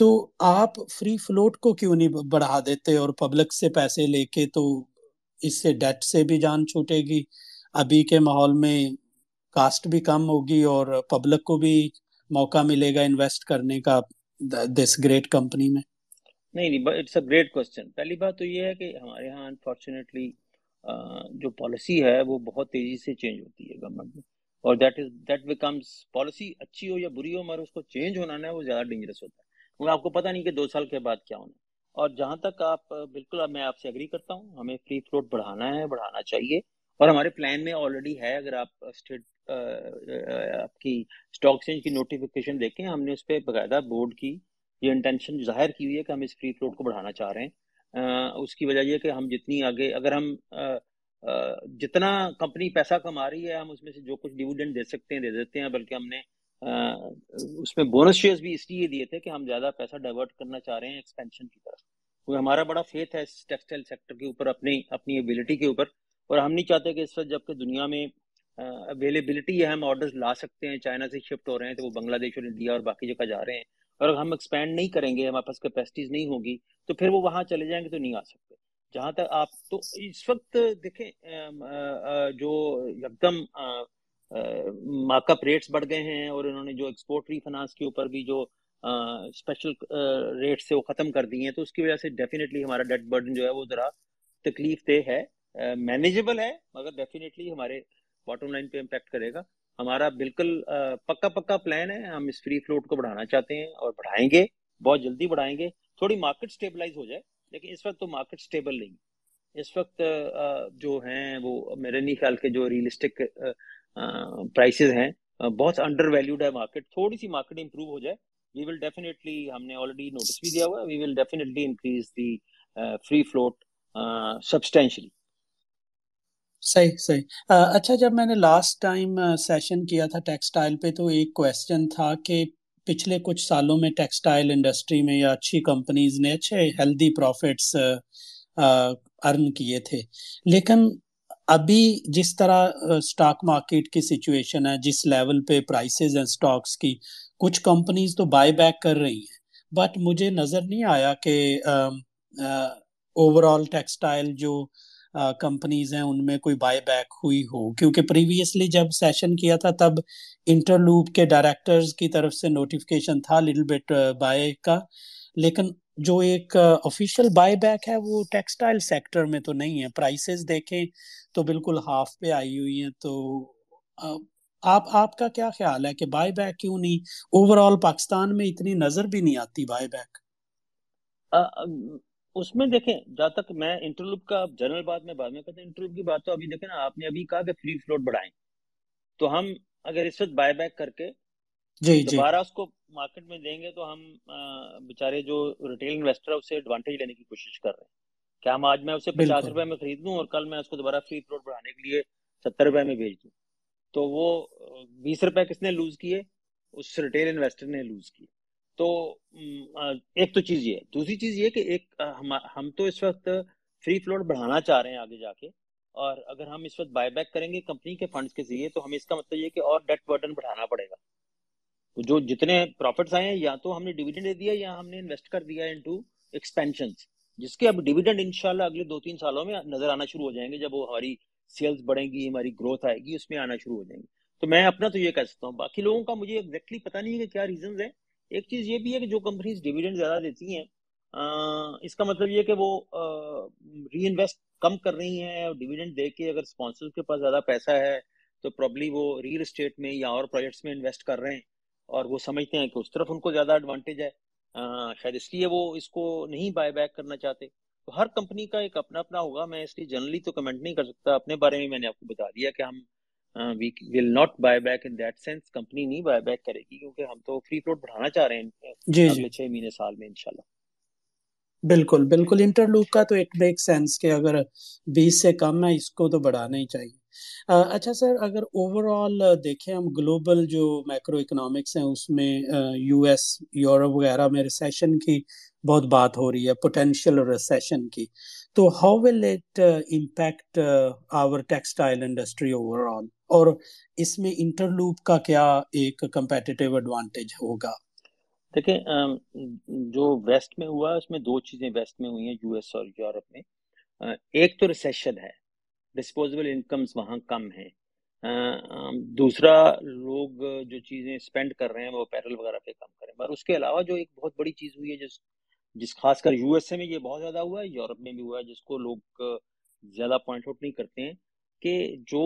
Speaker 1: تو آپ فری فلوٹ کو کیوں نہیں بڑھا دیتے اور پبلک سے پیسے لے کے تو اس سے ڈیٹ سے بھی جان چھوٹے گی ابھی کے ماحول میں کاسٹ بھی کم ہوگی اور پبلک کو بھی موقع ملے گا انویسٹ کرنے کا دس گریٹ کمپنی میں
Speaker 2: نہیں نہیں اٹس اے گریٹ کوشچن پہلی بات تو یہ ہے کہ ہمارے یہاں انفارچونیٹلی جو پالیسی ہے وہ بہت تیزی سے چینج ہوتی ہے گورنمنٹ میں اور that is that becomes policy اچھی ہو یا بری ہو مگر اس کو چینج ہونا نا وہ زیادہ ڈینجرس ہوتا ہے مگر آپ کو پتہ نہیں کہ دو سال کے بعد کیا ہونا اور جہاں تک آپ بالکل اب میں آپ سے اگری کرتا ہوں ہمیں فری فلوٹ بڑھانا ہے بڑھانا چاہیے اور ہمارے پلان میں آلریڈی ہے اگر آپ اسٹیٹ آپ کی اسٹاک چینج کی نوٹیفیکیشن دیکھیں ہم نے اس پہ باقاعدہ بورڈ کی یہ انٹینشن ظاہر کی ہوئی ہے کہ ہم اس فری فلوٹ کو بڑھانا چاہ رہے ہیں اس کی وجہ یہ کہ ہم جتنی آگے اگر ہم جتنا کمپنی پیسہ کما رہی ہے ہم اس میں سے جو کچھ ڈیویڈنڈ دے سکتے ہیں دے دیتے ہیں بلکہ ہم نے اس میں بونس شیئرز بھی اس لیے دیے تھے کہ ہم زیادہ پیسہ ڈائیورٹ کرنا چاہ رہے ہیں ایکسپینشن کی طرف کیونکہ ہمارا بڑا فیتھ ہے اس ٹیکسٹائل سیکٹر کے اوپر اپنی اپنی ایبلٹی کے اوپر اور ہم نہیں چاہتے کہ اس وقت جب کہ دنیا میں اویلیبلٹی ہے ہم آرڈرز لا سکتے ہیں چائنا سے شفٹ ہو رہے ہیں تو وہ بنگلہ دیش اور انڈیا اور باقی جگہ جا رہے ہیں اگر ہم ایکسپینڈ نہیں کریں گے ہمارے پاس کیپیسٹیز نہیں ہوگی تو پھر وہ وہاں چلے جائیں گے تو نہیں آ سکتے جہاں تک آپ تو اس وقت دیکھیں جو ایک دم مارک اپ ریٹس بڑھ گئے ہیں اور انہوں نے جو ایکسپورٹ ری فنانس کے اوپر بھی جو اسپیشل ریٹ سے وہ ختم کر دی ہیں تو اس کی وجہ سے ڈیفینیٹلی ہمارا ڈیٹ برڈن جو ہے وہ ذرا تکلیف دہ ہے مینیجیبل ہے مگر ڈیفینیٹلی ہمارے باٹم لائن پہ امپیکٹ کرے گا ہمارا بالکل پکا پکا پلان ہے ہم اس فری فلوٹ کو بڑھانا چاہتے ہیں اور بڑھائیں گے بہت جلدی بڑھائیں گے تھوڑی مارکیٹ اسٹیبلائز ہو جائے لیکن اس وقت تو مارکیٹ اسٹیبل نہیں اس وقت جو ہیں وہ میرے نہیں خیال کے جو ریئلسٹک پرائسز ہیں بہت انڈر ویلیوڈ ہے مارکیٹ تھوڑی سی مارکیٹ امپروو ہو جائے وی ول ڈیفینیٹلی ہم نے آلریڈی نوٹس بھی دیا ہوا we will definitely increase the free float substantially
Speaker 1: صحیح صحیح اچھا جب میں نے لاسٹ ٹائم سیشن کیا تھا ٹیکسٹائل پہ تو ایک کوشچن تھا کہ پچھلے کچھ سالوں میں ٹیکسٹائل انڈسٹری میں یا اچھی کمپنیز نے اچھے ہیلدی پروفٹس ارن کیے تھے لیکن ابھی جس طرح سٹاک مارکیٹ کی سچویشن ہے جس لیول پہ پرائسز ہیں سٹاکس کی کچھ کمپنیز تو بائی بیک کر رہی ہیں بٹ مجھے نظر نہیں آیا کہ اوور آل ٹیکسٹائل جو کمپنیز ہیں ان میں کوئی بائی بیک ہوئی ہو کیونکہ پریویسلی جب سیشن کیا تھا تب انٹرلوپ کے ڈائریکٹرز کی طرف سے نوٹیفکیشن تھا لٹل بٹ بائی کا لیکن جو ایک افیشل بائی بیک ہے وہ ٹیکسٹائل سیکٹر میں تو نہیں ہے پرائسز دیکھیں تو بالکل ہاف پہ آئی ہوئی ہیں تو آپ آپ کا کیا خیال ہے کہ بائی بیک کیوں نہیں اوور آل پاکستان میں اتنی نظر بھی نہیں آتی بائی بیک
Speaker 2: اس میں دیکھیں جہاں تک میں انٹرلوپ کا جنرل بات میں بات میں ہوں انٹرلوپ کی تو ابھی دیکھیں آپ نے ابھی کہا کہ فری فلوٹ بڑھائیں تو ہم اگر اس وقت بائی بیک کر کے جی، جی۔ دوبارہ اس کو میں دیں گے تو ہم بےچارے جو ریٹیل انویسٹر ہے اسے ایڈوانٹیج لینے کی کوشش کر رہے ہیں کہ ہم آج میں اسے پچاس روپے میں خرید دوں اور کل میں اس کو دوبارہ فری فلوٹ بڑھانے کے لیے ستر روپے میں بھیج دوں تو وہ بیس روپے کس نے لوز کیے اس ریٹیل انویسٹر نے لوز کیے تو ایک تو چیز یہ دوسری چیز یہ کہ ایک ہم تو اس وقت فری فلوٹ بڑھانا چاہ رہے ہیں آگے جا کے اور اگر ہم اس وقت بائی بیک کریں گے کمپنی کے فنڈز کے ذریعے تو ہمیں اس کا مطلب یہ کہ اور ڈیٹ برڈن بڑھانا پڑے گا جو جتنے پروفٹس آئے ہیں یا تو ہم نے ڈیویڈنڈ دے دیا یا ہم نے انویسٹ کر دیا انسپینشن جس کے اب ڈیویڈنڈ ان شاء اللہ اگلے دو تین سالوں میں نظر آنا شروع ہو جائیں گے جب وہ ہماری سیلس بڑھیں گی ہماری گروتھ آئے گی اس میں آنا شروع ہو جائیں گی تو میں اپنا تو یہ کہہ سکتا ہوں باقی لوگوں کا مجھے ایکزیکٹلی پتا نہیں ہے کہ کیا ریزنز ہیں ایک چیز یہ بھی ہے کہ جو کمپنیز ڈیویڈنڈ زیادہ دیتی ہیں اس کا مطلب یہ کہ وہ ری انویسٹ کم کر رہی ہیں اور ڈیویڈنڈ دے کے اگر اسپانسر کے پاس زیادہ پیسہ ہے تو پرابلی وہ ریئل اسٹیٹ میں یا اور پروجیکٹس میں انویسٹ کر رہے ہیں اور وہ سمجھتے ہیں کہ اس طرف ان کو زیادہ ایڈوانٹیج ہے شاید اس لیے وہ اس کو نہیں بائی بیک کرنا چاہتے تو ہر کمپنی کا ایک اپنا اپنا ہوگا میں اس لیے جنرلی تو کمنٹ نہیں کر سکتا اپنے بارے میں میں نے آپ کو بتا دیا کہ ہم تو بڑھانا
Speaker 1: ہی چاہیے uh, اچھا ہم گلوبل جو میکرو اکنامکس میں یو ایس یورپ وغیرہ میں ریسیشن کی بہت بات ہو رہی ہے پوٹینشیل ریسیشن کی تو how will it impact our textile industry overall اور اس میں انٹرلوپ کا کیا ایک کمپیٹیو ایڈوانٹیج ہوگا
Speaker 2: دیکھیں جو ویسٹ میں ہوا اس میں دو چیزیں ویسٹ میں ہوئی ہیں یو ایس اور یورپ میں ایک تو ریسیشن ہے ڈسپوزبل انکمز وہاں کم ہیں دوسرا لوگ جو چیزیں اسپینڈ کر رہے ہیں وہ پیرل وغیرہ پہ کم کر رہے ہیں اور اس کے علاوہ جو ایک بہت بڑی چیز ہوئی ہے جس جس خاص کر یو ایس اے میں یہ بہت زیادہ ہوا ہے یورپ میں بھی ہوا ہے جس کو لوگ زیادہ پوائنٹ آؤٹ نہیں کرتے ہیں کہ جو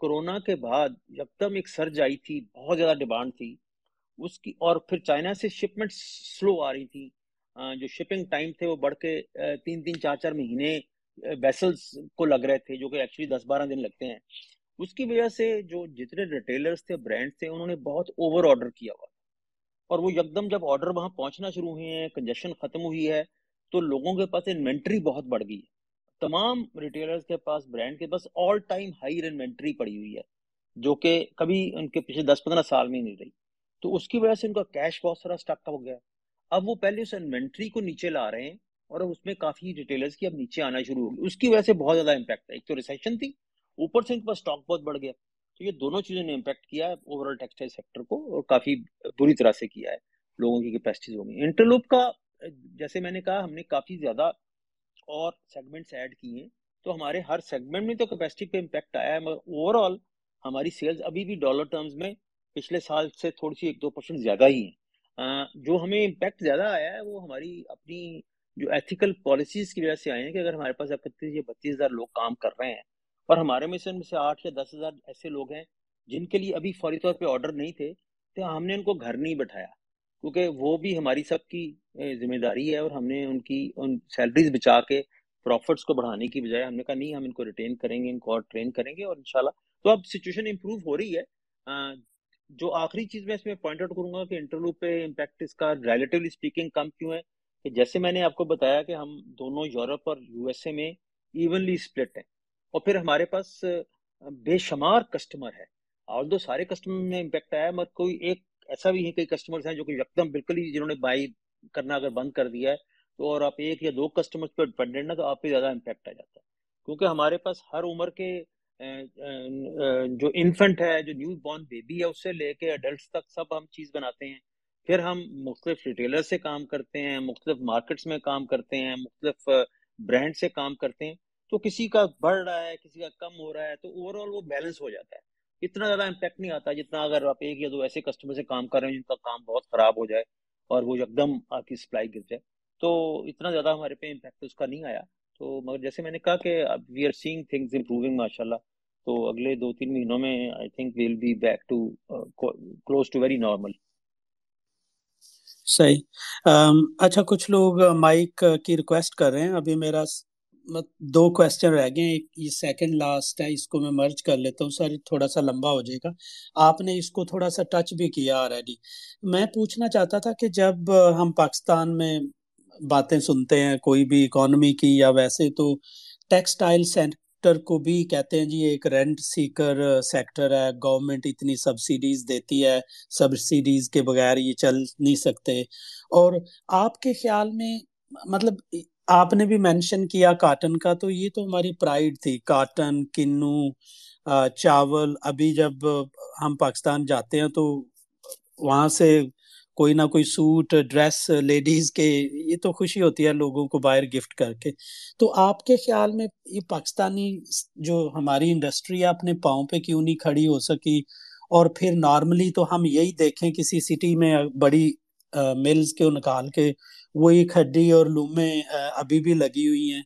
Speaker 2: کرونا کے بعد یکدم دم ایک سرج آئی تھی بہت زیادہ ڈیمانڈ تھی اس کی اور پھر چائنا سے شپمنٹ سلو آ رہی تھی جو شپنگ ٹائم تھے وہ بڑھ کے تین تین چار چار مہینے ویسلس کو لگ رہے تھے جو کہ ایکچولی دس بارہ دن لگتے ہیں اس کی وجہ سے جو جتنے ریٹیلرس تھے برانڈ تھے انہوں نے بہت اوور آڈر کیا ہوا اور وہ یکدم جب آرڈر وہاں پہنچنا شروع ہوئے ہیں کنجیشن ختم ہوئی ہے تو لوگوں کے پاس انوینٹری بہت بڑھ گئی ہے تمام ریٹیلرز کے پاس برانڈ کے پاس آل ٹائم ہائر انوینٹری پڑی ہوئی ہے جو کہ کبھی ان کے پچھلے دس پندرہ سال میں ہی نہیں رہی تو اس کی وجہ سے ان کا کیش بہت سارا اسٹک ہو گیا اب وہ پہلے اس انوینٹری کو نیچے لا رہے ہیں اور اس میں کافی ریٹیلرز کی اب نیچے آنا شروع ہو گئی اس کی وجہ سے بہت زیادہ امپیکٹ ہے ایک تو ریسیشن تھی اوپر سے ان کے پاس اسٹاک بہت بڑھ گیا تو یہ دونوں چیزوں نے امپیکٹ کیا ہے اوور آل ٹیکسٹائل سیکٹر کو اور کافی بری طرح سے کیا ہے لوگوں کی کیپیسٹیز ہوگی انٹرلوپ کا جیسے میں نے کہا ہم نے کافی زیادہ اور سیگمنٹس ایڈ کیے ہیں تو ہمارے ہر سیگمنٹ میں تو کیپیسٹی پہ امپیکٹ آیا ہے مگر اوور آل ہماری سیلز ابھی بھی ڈالر ٹرمز میں پچھلے سال سے تھوڑی سی ایک دو پرسینٹ زیادہ ہی ہیں جو ہمیں امپیکٹ زیادہ آیا ہے وہ ہماری اپنی جو ایتھیکل پالیسیز کی وجہ سے آئے ہیں کہ اگر ہمارے پاس اب تیس یا بتیس ہزار لوگ کام کر رہے ہیں اور ہمارے میں سے ان میں سے آٹھ یا دس ہزار ایسے لوگ ہیں جن کے لیے ابھی فوری طور پہ آرڈر نہیں تھے تو ہم نے ان کو گھر نہیں بٹھایا کیونکہ وہ بھی ہماری سب کی ذمہ داری ہے اور ہم نے ان کی ان سیلریز بچا کے پروفٹس کو بڑھانے کی بجائے ہم نے کہا نہیں ہم ان کو ریٹین کریں گے ان کو اور ٹرین کریں گے اور انشاءاللہ تو اب سچویشن امپروو ہو رہی ہے جو آخری چیز میں اس میں پوائنٹ آؤٹ کروں گا کہ انٹرلو پہ امپیکٹ اس کا ریلیٹیولی اسپیکنگ کم کیوں ہے کہ جیسے میں نے آپ کو بتایا کہ ہم دونوں یورپ اور یو ایس اے میں ایونلی اسپلٹ ہیں اور پھر ہمارے پاس بے شمار کسٹمر ہے اور دو سارے کسٹمر میں امپیکٹ آیا مگر کوئی ایک ایسا بھی ہے کئی کسٹمر ہیں جو کہ یکدم بالکل ہی جنہوں نے بائی کرنا اگر بند کر دیا ہے تو اور آپ ایک یا دو کسٹمر پر ڈپینڈنٹ نہ تو آپ پہ زیادہ امپیکٹ آ جاتا ہے کیونکہ ہمارے پاس ہر عمر کے جو انفنٹ ہے جو نیو بورن بیبی ہے اس سے لے کے اڈلٹس تک سب ہم چیز بناتے ہیں پھر ہم مختلف ریٹیلر سے کام کرتے ہیں مختلف مارکیٹس میں کام کرتے ہیں مختلف برانڈ سے کام کرتے ہیں تو کسی کا بڑھ رہا ہے کسی کا کم ہو رہا ہے تو اوور آل وہ بیلنس ہو جاتا ہے اتنا زیادہ امپیکٹ نہیں آتا جتنا اگر آپ ایک یا دو ایسے کسٹمر سے کام کر رہے ہیں جن کا کام بہت خراب ہو جائے اور وہ ایک دم آپ کی سپلائی گر جائے تو اتنا زیادہ ہمارے پہ امپیکٹ اس کا نہیں آیا تو مگر جیسے میں نے کہا کہ we are seeing things improving ماشاء اللہ تو اگلے دو تین مہینوں میں I think we'll be back to close to very normal صحیح اچھا
Speaker 1: کچھ لوگ مائک کی ریکویسٹ کر رہے ہیں ابھی میرا دو کوشچن رہ گئے یہ سیکنڈ لاسٹ ہے اس کو میں مرج کر لیتا ہوں سر تھوڑا تھوڑا سا سا لمبا ہو جائے گا آپ نے اس کو ٹچ بھی کیا میں پوچھنا چاہتا تھا کہ جب ہم پاکستان میں باتیں سنتے ہیں کوئی بھی اکانومی کی یا ویسے تو ٹیکسٹائل سینٹر کو بھی کہتے ہیں جی ایک رینٹ سیکر سیکٹر ہے گورنمنٹ اتنی سبسڈیز دیتی ہے سبسڈیز کے بغیر یہ چل نہیں سکتے اور آپ کے خیال میں مطلب آپ نے بھی مینشن کیا کاٹن کا تو یہ تو ہماری پرائڈ تھی کاٹن کنو چاول ابھی جب ہم پاکستان جاتے ہیں تو تو وہاں سے کوئی کوئی نہ سوٹ ڈریس لیڈیز کے یہ خوشی ہوتی ہے لوگوں کو باہر گفٹ کر کے تو آپ کے خیال میں یہ پاکستانی جو ہماری انڈسٹری ہے اپنے پاؤں پہ کیوں نہیں کھڑی ہو سکی اور پھر نارملی تو ہم یہی دیکھیں کسی سٹی میں بڑی ملز کیوں نکال کے وہی کھڈی اور لومے ابھی بھی لگی ہوئی ہیں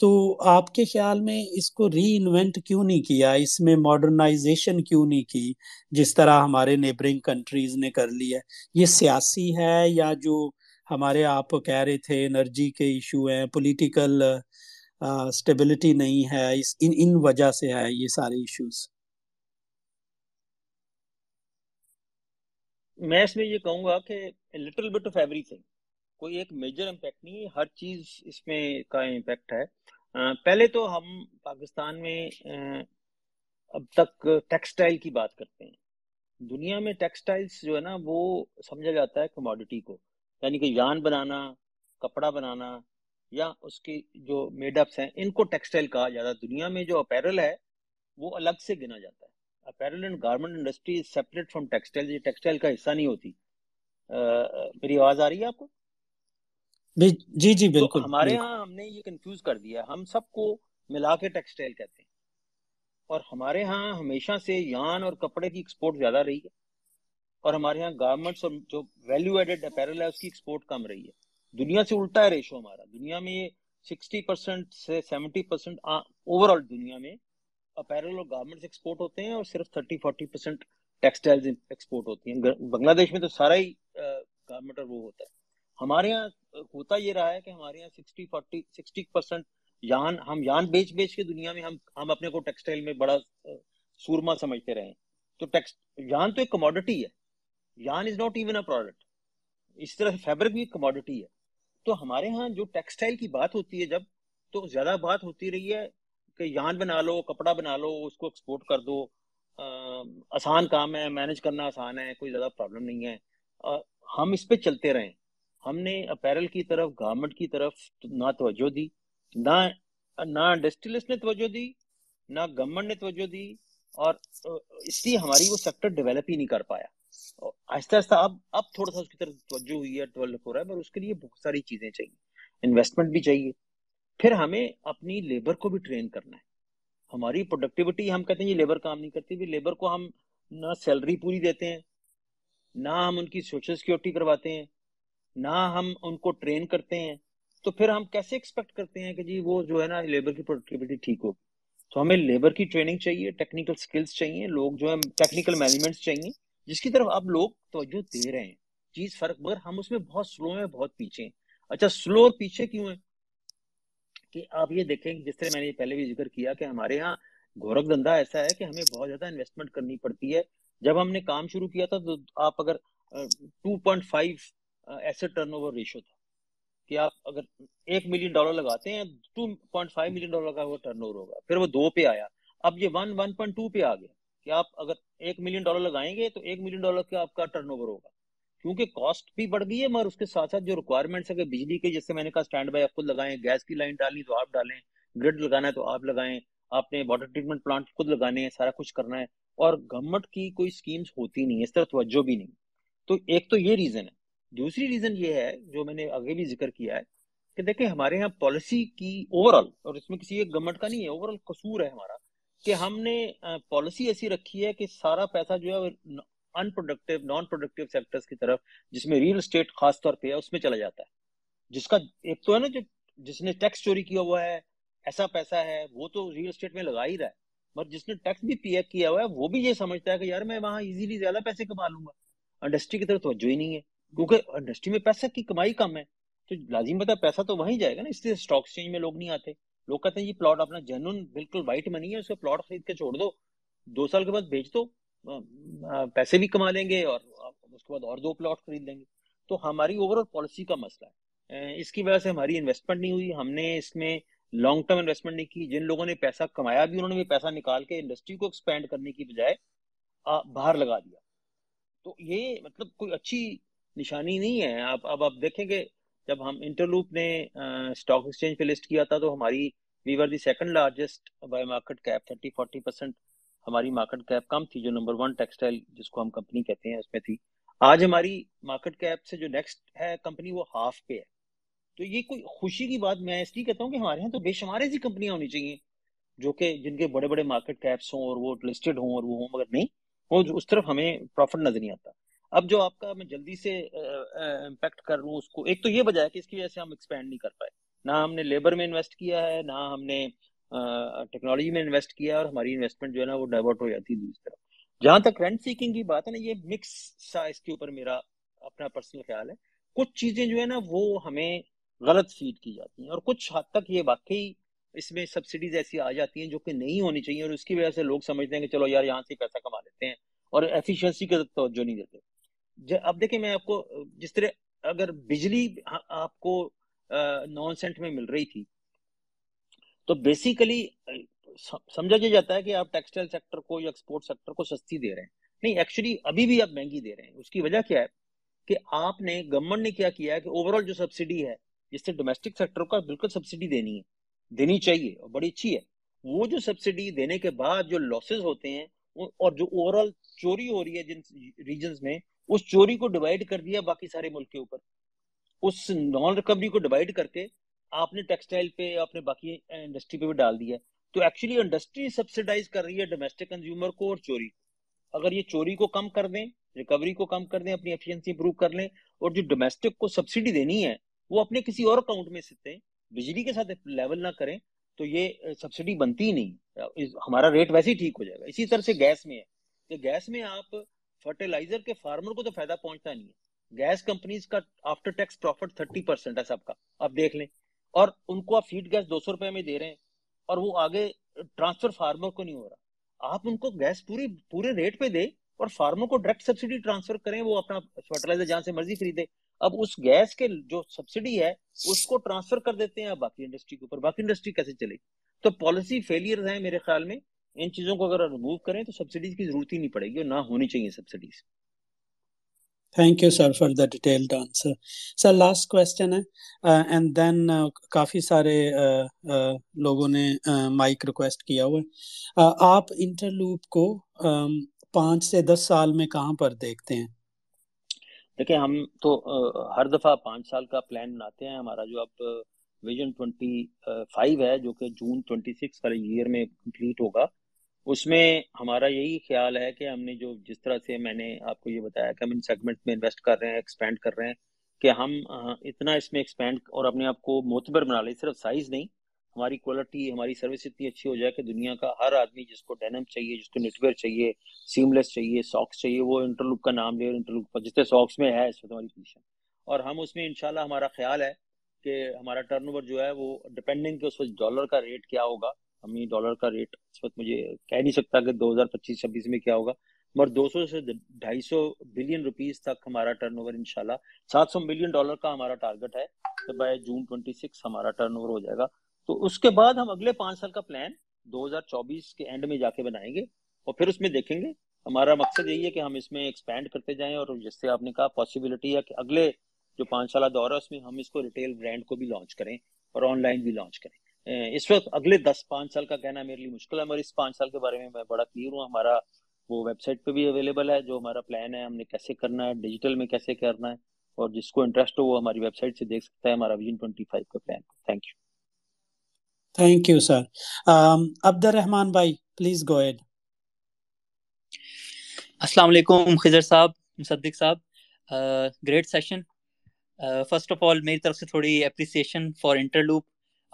Speaker 1: تو آپ کے خیال میں اس کو ری انوینٹ کیوں نہیں کیا اس میں ماڈرنائزیشن کیوں نہیں کی جس طرح ہمارے نیبرنگ کنٹریز نے کر لی ہے یہ سیاسی ہے یا جو ہمارے آپ کہہ رہے تھے انرجی کے ایشو ہیں پولیٹیکل اسٹیبلٹی نہیں ہے اس ان ان وجہ سے ہے یہ سارے ایشوز میں اس میں یہ کہوں
Speaker 2: گا کہ little bit of everything کوئی ایک میجر امپیکٹ نہیں ہے ہر چیز اس میں کا امپیکٹ ہے پہلے تو ہم پاکستان میں اب تک ٹیکسٹائل کی بات کرتے ہیں دنیا میں ٹیکسٹائلس جو ہے نا وہ سمجھا جاتا ہے کموڈٹی کو یعنی کہ یان بنانا کپڑا بنانا یا اس کی جو میڈ اپس ہیں ان کو ٹیکسٹائل کہا جاتا ہے دنیا میں جو اپیرل ہے وہ الگ سے گنا جاتا ہے apparel and garment industry separate from textile یہ ٹیکسٹائل کا حصہ نہیں ہوتی میری آواز آ رہی ہے آپ کو
Speaker 1: جی جی بالکل
Speaker 2: ہمارے یہاں ہم نے یہ کنفیوز کر دیا ہم سب کو ملا کے ٹیکسٹائل کہتے ہیں اور ہمارے یہاں ہمیشہ سے یان اور کپڑے کی ایکسپورٹ زیادہ رہی ہے اور ہمارے یہاں گارمنٹس اور جو ویلو ایڈیڈ ایکسپورٹ کم رہی ہے دنیا سے الٹا ہے ریشو ہمارا دنیا میں سکسٹی پرسینٹ سے سیونٹی پرسینٹ اوور آل دنیا میں اپیرل اور گارمنٹس ایکسپورٹ ہوتے ہیں اور صرف thirty forty percent textile export ہوتی ہیں بنگلہ دیش میں تو سارا ہی گارمنٹ اور وہ ہوتا ہے ہمارے یہاں ہوتا یہ رہا ہے کہ ہمارے یہاں سکسٹی فورٹی سکسٹی پرسینٹ یان ہم یان بیچ بیچ کے دنیا میں ہم ہم اپنے کو ٹیکسٹائل میں بڑا سورما سمجھتے رہے ہیں تو ٹیکس یان تو ایک کموڈٹی ہے yarn is not even a product اس طرح سے فیبرک بھی ایک کموڈٹی ہے تو ہمارے یہاں جو ٹیکسٹائل کی بات ہوتی ہے جب تو زیادہ بات ہوتی رہی ہے کہ یان بنا لو کپڑا بنا لو اس کو ایکسپورٹ کر دو آسان کام ہے مینج کرنا آسان ہے کوئی زیادہ پرابلم نہیں ہے ہم اس پہ چلتے رہیں ہم نے اپیرل کی طرف گارمنٹ کی طرف نہ توجہ دی نہ انڈسٹریلس نے توجہ دی نہ گورنمنٹ نے توجہ دی اور اس لیے ہماری وہ سیکٹر ڈیولپ ہی نہیں کر پایا آہستہ آہستہ اب اب تھوڑا سا اس کی طرف توجہ ہوئی ہے ڈیولپ ہو رہا ہے پر اس کے لیے بہت ساری چیزیں چاہیے انویسٹمنٹ بھی چاہیے پھر ہمیں اپنی لیبر کو بھی ٹرین کرنا ہے ہماری پروڈکٹیوٹی ہم کہتے ہیں یہ جی لیبر کام نہیں کرتی بھی لیبر کو ہم نہ سیلری پوری دیتے ہیں نہ ہم ان کی سوشل سیکورٹی کرواتے ہیں نہ ہم ان کو ٹرین کرتے ہیں تو پھر ہم کیسے ایکسپیکٹ کرتے ہیں کہ جی وہ جو ہے نا لیبر کی پروڈکٹیوٹی ٹھیک ہو تو ہمیں لیبر کی ٹریننگ چاہیے ٹیکنیکل سکلز چاہیے لوگ جو ہے ٹیکنیکل مینجمنٹس چاہیے جس کی طرف اب لوگ توجہ دے رہے ہیں چیز جی، فرق مگر ہم اس میں بہت سلو ہیں بہت پیچھے ہیں اچھا سلو اور پیچھے کیوں ہیں کہ آپ یہ دیکھیں جس طرح میں نے پہلے بھی ذکر کیا کہ ہمارے ہاں گورکھ دھندا ایسا ہے کہ ہمیں بہت زیادہ انویسٹمنٹ کرنی پڑتی ہے جب ہم نے کام شروع کیا تھا تو آپ اگر two point five asset turn over ratio تھا کہ آپ اگر ایک ملین ڈالر لگاتے ہیں two two point point five million dollar کا وہ وہ ٹرن اوور ہوگا پھر دو پہ پہ آیا اب یہ ون ون آ گیا کہ آپ اگر ایک ملین ڈالر لگائیں گے تو ایک ملین ڈالر کا آپ کا ٹرن اوور ہوگا کیونکہ کاسٹ بھی بڑھ گئی ہے مگر اس کے ساتھ ساتھ جو ریکوائرمنٹس ہے کہ بجلی کے جیسے میں نے کہا اسٹینڈ بائی آپ خود لگائیں گیس کی لائن ڈالنی تو آپ ڈالیں گرڈ لگانا ہے تو آپ لگائیں آپ نے واٹر ٹریٹمنٹ پلانٹ خود لگانے ہیں سارا کچھ کرنا ہے اور گورنمنٹ کی کوئی اسکیمس ہوتی نہیں اس طرح توجہ بھی نہیں تو ایک تو یہ ریزن ہے دوسری ریزن یہ ہے جو میں نے آگے بھی ذکر کیا ہے کہ دیکھیں ہمارے یہاں پالیسی کی اوور آل اور اس میں کسی ایک گورنمنٹ کا نہیں ہے اوور آل قصور ہے ہمارا کہ ہم نے پالیسی ایسی رکھی ہے کہ سارا پیسہ جو ہے unproductive non productive sectors کی طرف جس میں ریل اسٹیٹ خاص طور پہ ہے اس میں چلا جاتا ہے جس کا ایک تو ہے نا جو جس نے ٹیکس چوری کیا ہوا ہے ایسا پیسہ ہے وہ تو ریل اسٹیٹ میں لگا ہی رہا ہے مگر جس نے ٹیکس بھی پی ایف کیا ہوا ہے وہ بھی یہ سمجھتا ہے کہ یار میں وہاں ایزیلی زیادہ پیسے کما لوں گا انڈسٹری کی طرف توجہ ہی نہیں ہے کیونکہ انڈسٹری میں پیسہ کی کمائی کم ہے تو لازم بتا پیسہ تو وہیں جائے گا نا اس لیے اسٹاک ایکسچینج میں لوگ نہیں آتے لوگ کہتے ہیں یہ پلاٹ اپنا جنون بالکل وائٹ منی ہے اس کو پلاٹ خرید کے چھوڑ دو دو سال کے بعد بھیج دو پیسے بھی کما لیں گے اور اس کے بعد اور دو پلاٹ خرید لیں گے تو ہماری اوور آل پالیسی کا مسئلہ ہے اس کی وجہ سے ہماری انویسٹمنٹ نہیں ہوئی ہم نے اس میں لانگ ٹرم انویسٹمنٹ نہیں کی جن لوگوں نے پیسہ کمایا بھی انہوں نے بھی پیسہ نکال کے انڈسٹری کو ایکسپینڈ کرنے کی بجائے باہر لگا دیا تو یہ مطلب کوئی اچھی نشانی نہیں ہے اب اب آپ دیکھیں گے جب ہم انٹرلوپ نے اسٹاک ایکسچینج پہ لسٹ کیا تھا تو ہماری we were the second largest by market cap thirty forty percent ہماری مارکیٹ کیپ کم تھی جو نمبر ون ٹیکسٹائل جس کو ہم کمپنی کہتے ہیں اس میں تھی آج ہماری مارکیٹ کیپ سے جو نیکسٹ ہے کمپنی وہ ہاف پہ ہے تو یہ کوئی خوشی کی بات میں اس لیے کہتا ہوں کہ ہمارے یہاں تو بے شمار ایسی کمپنیاں ہونی چاہیے جو کہ جن کے بڑے بڑے مارکیٹ کیپس ہوں اور وہ لسٹڈ ہوں اور وہ ہوں مگر نہیں وہ اس طرف ہمیں پروفٹ نظر نہیں آتا اب جو آپ کا میں جلدی سے امپیکٹ کر رہا ہوں اس کو ایک تو یہ وجہ ہے کہ اس کی وجہ سے ہم ایکسپینڈ نہیں کر پائے نہ ہم نے لیبر میں انویسٹ کیا ہے نہ ہم نے ٹیکنالوجی میں انویسٹ کیا ہے اور ہماری انویسٹمنٹ جو ہے نا وہ ڈائیورٹ ہو جاتی ہے دوسری طرف جہاں تک رینٹ سیکنگ کی بات ہے نا یہ مکس سا اس کے اوپر میرا اپنا پرسنل خیال ہے کچھ چیزیں جو ہے نا وہ ہمیں غلط فیڈ کی جاتی ہیں اور کچھ حد تک یہ واقعی اس میں سبسڈیز ایسی آ جاتی ہیں جو کہ نہیں ہونی چاہیے اور اس کی وجہ سے لوگ سمجھتے ہیں کہ چلو یار یہاں سے پیسہ کما لیتے ہیں اور ایفیشنسی کا توجہ نہیں دیتے اب دیکھیں میں آپ کو جس طرح اگر بجلی آپ کو نان سینٹ میں مل رہی تھی تو بیسیکلی سمجھا جی جاتا ہے کہ آپ ٹیکسٹائل سیکٹر کو یا ایکسپورٹ سیکٹر کو سستی دے رہے ہیں نہیں ایکچولی ابھی بھی آپ مہنگی دے رہے ہیں اس کی وجہ کیا ہے کہ آپ نے گورنمنٹ نے کیا کیا ہے کہ اوور جو سبسڈی ہے جس سے ڈومیسٹک سیکٹر کا بالکل سبسڈی دینی ہے دینی چاہیے اور بڑی اچھی ہے وہ جو سبسڈی دینے کے بعد جو لاسز ہوتے ہیں اور جو اوور چوری ہو رہی ہے جن ریجنز میں اس چوری کو ڈیوائیڈ کر دیا باقی سارے ملک کے اوپر اس نان ریکوری کو ڈیوائیڈ کر کے آپ نے ٹیکسٹائل پہ آپ نے باقی انڈسٹری پہ بھی ڈال دیا تو ایکچولی انڈسٹری سبسیڈائز کر رہی ہے ڈومیسٹک کنزیومر کو اور چوری کو اگر یہ چوری کو کم کر دیں ریکوری کو کم کر دیں اپنی ایفیشنسی امپروو کر لیں اور جو ڈومیسٹک کو سبسڈی دینی ہے وہ اپنے کسی اور اکاؤنٹ میں دیں بجلی کے ساتھ لیول نہ کریں تو یہ سبسڈی بنتی ہی نہیں ہمارا ریٹ ویسے ہی ٹھیک ہو جائے گا اسی طرح سے گیس میں ہے گیس میں آپ فرٹیلائزر کے فارمر کو تو فائدہ پہنچتا نہیں ہے گیس کمپنیز کا after tax profit thirty percent ہے سب کا آپ دیکھ لیں اور ان کو آپ فیڈ گیس دو سو روپے میں دے رہے ہیں اور وہ آگے ٹرانسفر فارمر کو نہیں ہو رہا آپ ان کو گیس پوری پورے ریٹ پہ دے اور فارمر کو ڈائریکٹ سبسڈی ٹرانسفر کریں وہ اپنا فرٹیلائزر جہاں سے مرضی خریدے اب اس گیس کے جو سبسڈی ہے اس کو ٹرانسفر کر دیتے ہیں باقی انڈسٹری کے اوپر باقی انڈسٹری کیسے چلے تو پالیسی فیلئر ہیں میرے خیال میں ان چیزوں کو اگر ریموو کریں تو سبسڈیز کی ضرورت ہی نہیں پڑے گی اور نہ ہونی چاہیے subsidies thank you sir for the detailed answer sir last question ہے اینڈ uh, دین uh, کافی سارے uh,
Speaker 1: لوگوں نے مائک ریکویسٹ کیا ہوا ہے آپ انٹرلوپ کو um, پانچ سے دس سال میں کہاں پر دیکھتے ہیں دیکھیں ہم
Speaker 2: تو ہر دفعہ پانچ سال کا پلان بناتے ہیں ہمارا جو اب ویژن ٹوینٹی فائیو ہے جو کہ جون ٹوینٹی سکس والے ایئر میں کمپلیٹ ہوگا اس میں ہمارا یہی خیال ہے کہ ہم نے جو جس طرح سے میں نے آپ کو یہ بتایا کہ ہم ان سیگمنٹ میں انویسٹ کر رہے ہیں ایکسپینڈ کر رہے ہیں کہ ہم اتنا اس میں ایکسپینڈ اور اپنے آپ کو معتبر بنا لیں صرف سائز نہیں ہماری کوالٹی ہماری سروس اتنی اچھی ہو جائے کہ دنیا کا ہر آدمی جس کو ڈینم چاہیے جس کو نیٹ ویئر چاہیے سیم لیس چاہیے ساکس چاہیے وہ انٹرلوپ کا نام لے اور انٹرلوک جتنے ساکس میں ہے اس وقت ہماری پوزیشن اور ہم اس میں ان شاء اللہ ہمارا خیال ہے کہ ہمارا ٹرن اوور جو ہے وہ ڈپینڈنگ کہ اس وقت ڈالر کا ریٹ کیا ہوگا ہم ڈالر کا ریٹ اس وقت مجھے کہہ نہیں سکتا کہ دو ہزار پچیس چھبیس میں کیا ہوگا مگر دو سو سے ڈھائی سو بلین روپیز تک ہمارا ٹرن اوور ان شاء اللہ سات سو ملین ڈالر کا ہمارا ٹارگیٹ ہے بائی جون سکس ہمارا ٹرن اوور ہو جائے گا تو اس کے بعد ہم اگلے پانچ سال کا پلان دو ہزار چوبیس کے اینڈ میں جا کے بنائیں گے اور پھر اس میں دیکھیں گے ہمارا مقصد یہی ہے کہ ہم اس میں ایکسپینڈ کرتے جائیں اور جس سے آپ نے کہا پاسبلٹی ہے کہ اگلے جو پانچ سالہ دور ہے اس میں ہم اس کو ریٹیل برانڈ کو بھی لانچ کریں اور آن لائن بھی لانچ کریں اس وقت اگلے دس پانچ سال کا کہنا میرے لیے مشکل ہے مگر اس پانچ سال کے بارے میں میں بڑا کلیئر ہوں ہمارا وہ ویب سائٹ پہ بھی اویلیبل ہے جو ہمارا پلان ہے ہم نے کیسے کرنا ہے ڈیجیٹل میں کیسے کرنا ہے اور جس کو انٹرسٹ ہو وہ ہماری ویب سائٹ سے دیکھ سکتا ہے ہمارا
Speaker 1: ویژن ٹوئنٹی
Speaker 2: فائیو کا
Speaker 1: plan thank you thank you sir عبد الرحمان
Speaker 3: بھائی پلیز گو ایڈ السلام علیکم خضر صاحب مصدق صاحب great session first of all میری طرف سے تھوڑی اپریسیشن فار انٹر لوپ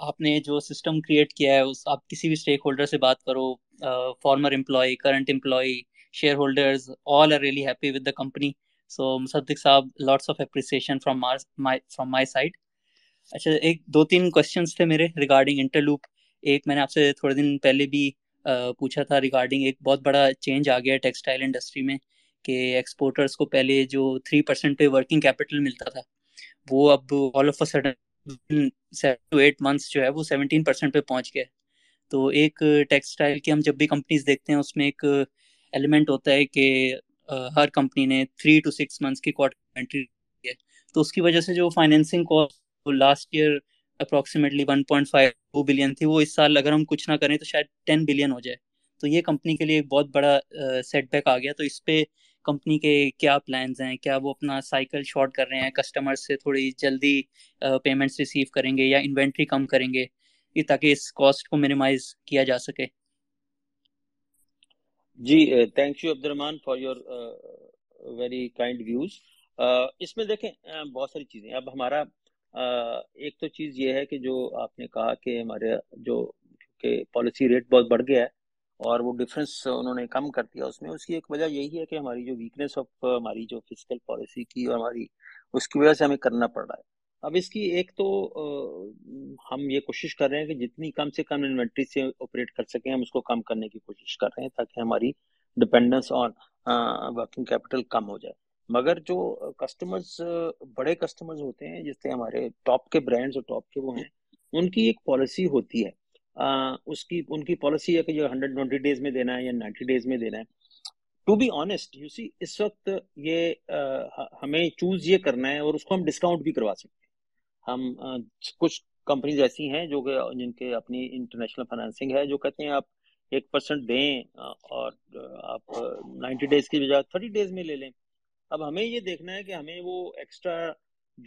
Speaker 3: آپ نے جو سسٹم کریٹ کیا ہے اس آپ کسی بھی اسٹیک ہولڈر سے بات کرو farmer employee current employee shareholders all are really happy with the company so Musaddiq صاحب lots of appreciation from from my side اچھا ایک دو تین کوشچنس تھے میرے ریگارڈنگ انٹرلوپ ایک میں نے آپ سے تھوڑے دن پہلے بھی پوچھا تھا ریگارڈنگ ایک بہت بڑا چینج آ گیا ہے ٹیکسٹائل انڈسٹری میں کہ ایکسپورٹرس کو پہلے جو تھری پرسینٹ پہ ورکنگ کیپیٹل ملتا تھا وہ اب all of a sudden eight months جو ہے وہ سیونٹین پرسینٹ پہ پہنچ گئے تو ایک ٹیکسٹائل کی ہم جب بھی کمپنیز دیکھتے ہیں اس میں ایک ایلیمنٹ ہوتا ہے کہ ہر کمپنی نے تھری ٹو سکس منتھس کی کوارٹر انٹری کی ہے تو اس کی وجہ سے جو financing cost last year approximately one point five two billion تھی وہ اس سال اگر ہم کچھ نہ کریں تو شاید ٹین بلین ہو جائے تو یہ کمپنی کے لیے ایک بہت بڑا سیٹ بیک آ گیا تو اس پہ کمپنی کے کیا پلانز ہیں کیا وہ اپنا سائیکل شارٹ کر رہے ہیں کسٹمر سے تھوڑی جلدی پیمنٹس ریسیو کریں گے یا انوینٹری کم کریں گے تاکہ اس کاسٹ کو مینیمائز کیا جا سکے
Speaker 2: جی thank you Abdul Rahman for your very kind views اس میں دیکھیں بہت ساری چیزیں اب ہمارا ایک تو چیز یہ ہے کہ جو آپ نے کہا کہ ہمارے جو کہ پالیسی ریٹ بہت بڑھ گیا ہے اور وہ ڈفرینس انہوں نے کم کر دیا اس میں اس کی ایک وجہ یہی ہے کہ ہماری جو ویکنیس آف ہماری جو فزیکل پالیسی کی اور ہماری اس کی وجہ سے ہمیں کرنا پڑ رہا ہے اب اس کی ایک تو ہم یہ کوشش کر رہے ہیں کہ جتنی کم سے کم انوینٹری سے آپریٹ کر سکیں ہم اس کو کم کرنے کی کوشش کر رہے ہیں تاکہ ہماری ڈپینڈنس آن ورکنگ کیپٹل کم ہو جائے مگر جو کسٹمرز بڑے کسٹمرز ہوتے ہیں جس سے ہمارے ٹاپ کے برانڈس اور ٹاپ کے وہ ہیں ان کی ایک پالیسی ہوتی ہے اس کی ان کی پالیسی ہے کہ جو ہنڈریڈ ٹوینٹی ڈیز میں دینا ہے یا نائنٹی ڈیز میں دینا ہے ٹو بی آنےسٹ اس وقت یہ ہمیں چوز یہ کرنا ہے اور اس کو ہم ڈسکاؤنٹ بھی کروا سکتے ہیں ہم کچھ کمپنیز ایسی ہیں جو کہ جن کے اپنی انٹرنیشنل فائنینسنگ ہے جو کہتے ہیں آپ ایک پرسینٹ دیں اور آپ نائنٹی ڈیز کی بجائے تھرٹی ڈیز میں لے لیں اب ہمیں یہ دیکھنا ہے کہ ہمیں وہ ایکسٹرا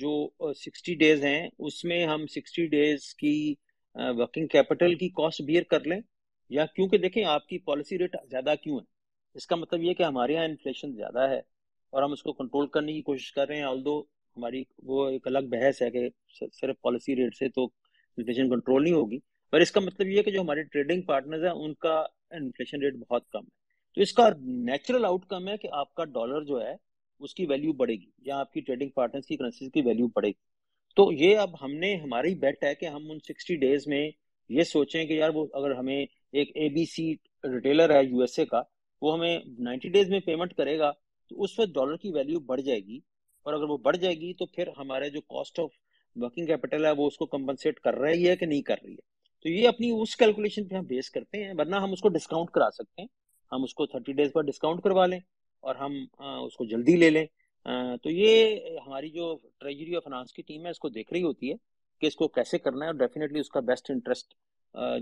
Speaker 2: جو سکسٹی ڈیز ہیں اس میں ہم سکسٹی ڈیز کی ورکنگ کیپٹل کی کاسٹ بیئر کر لیں یا کیونکہ دیکھیں آپ کی پالیسی ریٹ زیادہ کیوں ہے اس کا مطلب یہ کہ ہمارے یہاں انفلیشن زیادہ ہے اور ہم اس کو کنٹرول کرنے کی کوشش کر رہے ہیں آل دو ہماری وہ ایک الگ بحث ہے کہ صرف پالیسی ریٹ سے تو انفلیشن کنٹرول نہیں ہوگی پر اس کا مطلب یہ کہ جو ہمارے ٹریڈنگ پارٹنرز ہیں ان کا انفلیشن ریٹ بہت کم ہے تو اس کا نیچرل آؤٹ کم ہے کہ آپ کا ڈالر جو ہے اس کی ویلیو بڑھے گی یا آپ کی ٹریڈنگ پارٹنرز کی کرنسیز کی ویلیو بڑھے گی تو یہ اب ہم نے ہماری بیٹ ہے کہ ہم ان سکسٹی ڈیز میں یہ سوچیں کہ یار وہ اگر ہمیں ایک اے بی سی ریٹیلر ہے یو ایس اے کا وہ ہمیں نائنٹی ڈیز میں پیمنٹ کرے گا تو اس وقت ڈالر کی ویلیو بڑھ جائے گی اور اگر وہ بڑھ جائے گی تو پھر ہمارے جو کاسٹ آف ورکنگ کیپیٹل ہے وہ اس کو کمپنسیٹ کر رہی ہے کہ نہیں کر رہی ہے تو یہ اپنی اس کیلکولیشن پہ ہم بیس کرتے ہیں ورنہ ہم اس کو ڈسکاؤنٹ کرا سکتے ہیں ہم اس کو تھرٹی ڈیز پر ڈسکاؤنٹ کروا لیں اور ہم اس کو جلدی لے لیں تو یہ ہماری جو ٹریجری اور فنانس کی ٹیم ہے اس کو دیکھ رہی ہوتی ہے کہ اس کو کیسے کرنا ہے اور ڈیفینیٹلی اس کا بیسٹ انٹرسٹ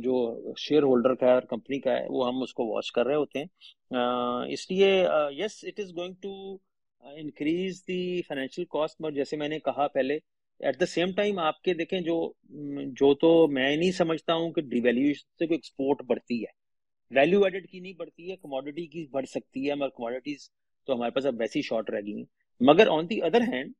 Speaker 2: جو شیئر ہولڈر کا ہے اور کمپنی کا ہے وہ ہم اس کو واچ کر رہے ہوتے ہیں اس لیے yes it is going to increase the financial cost مگر جیسے میں نے کہا پہلے ایٹ دا سیم ٹائم آپ کے دیکھیں جو جو تو میں نہیں سمجھتا ہوں کہ ڈی سے کوئی ایکسپورٹ بڑھتی ہے ویلیو ایڈڈ کی نہیں بڑھتی ہے کموڈیٹی کی بڑھ سکتی ہے مگر کموڈیٹیز تو ہمارے پاس اب ویسی شارٹ رہ گئی ہیں مگر آن دی ادر ہینڈ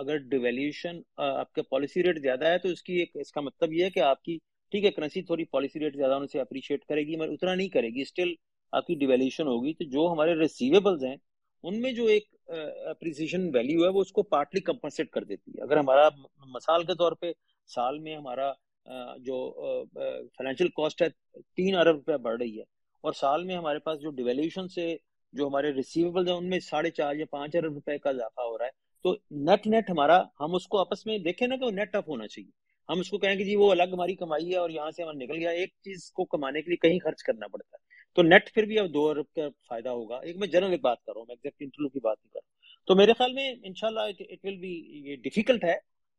Speaker 2: اگر ڈیویلیوشن آپ کا پالیسی ریٹ زیادہ ہے تو اس کی ایک اس کا مطلب یہ ہے کہ آپ کی ٹھیک ہے کرنسی تھوڑی پالیسی ریٹ زیادہ ان سے اپریشیٹ کرے گی مگر اتنا نہیں کرے گی اسٹل آپ کی ڈیویلیوشن ہوگی تو جو ہمارے ریسیویبلز ہیں ان میں جو ایک اپریسیشن ویلیو ہے وہ اس کو پارٹلی کمپنسیٹ کر دیتی ہے اگر ہمارا مثال کے طور پہ سال میں ہمارا جو فائنینشیل کاسٹ ہے تین ارب روپیہ بڑھ رہی ہے اور سال میں ہمارے پاس جو ڈیویلیوشن سے جو ہمارے ریسیویبل ہیں ان میں ساڑھے چار یا پانچ ارب روپے کا اضافہ ہو رہا ہے تو نیٹ نیٹ ہمارا ہم اس کو آپس میں دیکھیں نا کہ وہ نیٹ اپ ہونا چاہیے ہم اس کو کہیں کہ جی وہ الگ ہماری کمائی ہے اور یہاں سے ہمارا نکل گیا ایک چیز کو کمانے کے لیے کہیں خرچ کرنا پڑتا ہے تو نیٹ پھر بھی اب دو ارب کا فائدہ ہوگا ایک میں جنرل ایک بات کر رہا ہوں ایگزیکٹ انٹرویو کی بات نہیں کر رہا ہوں تو میرے خیال میں ان شاء اللہ اٹ ول بی یہ ڈیفیکلٹ ہے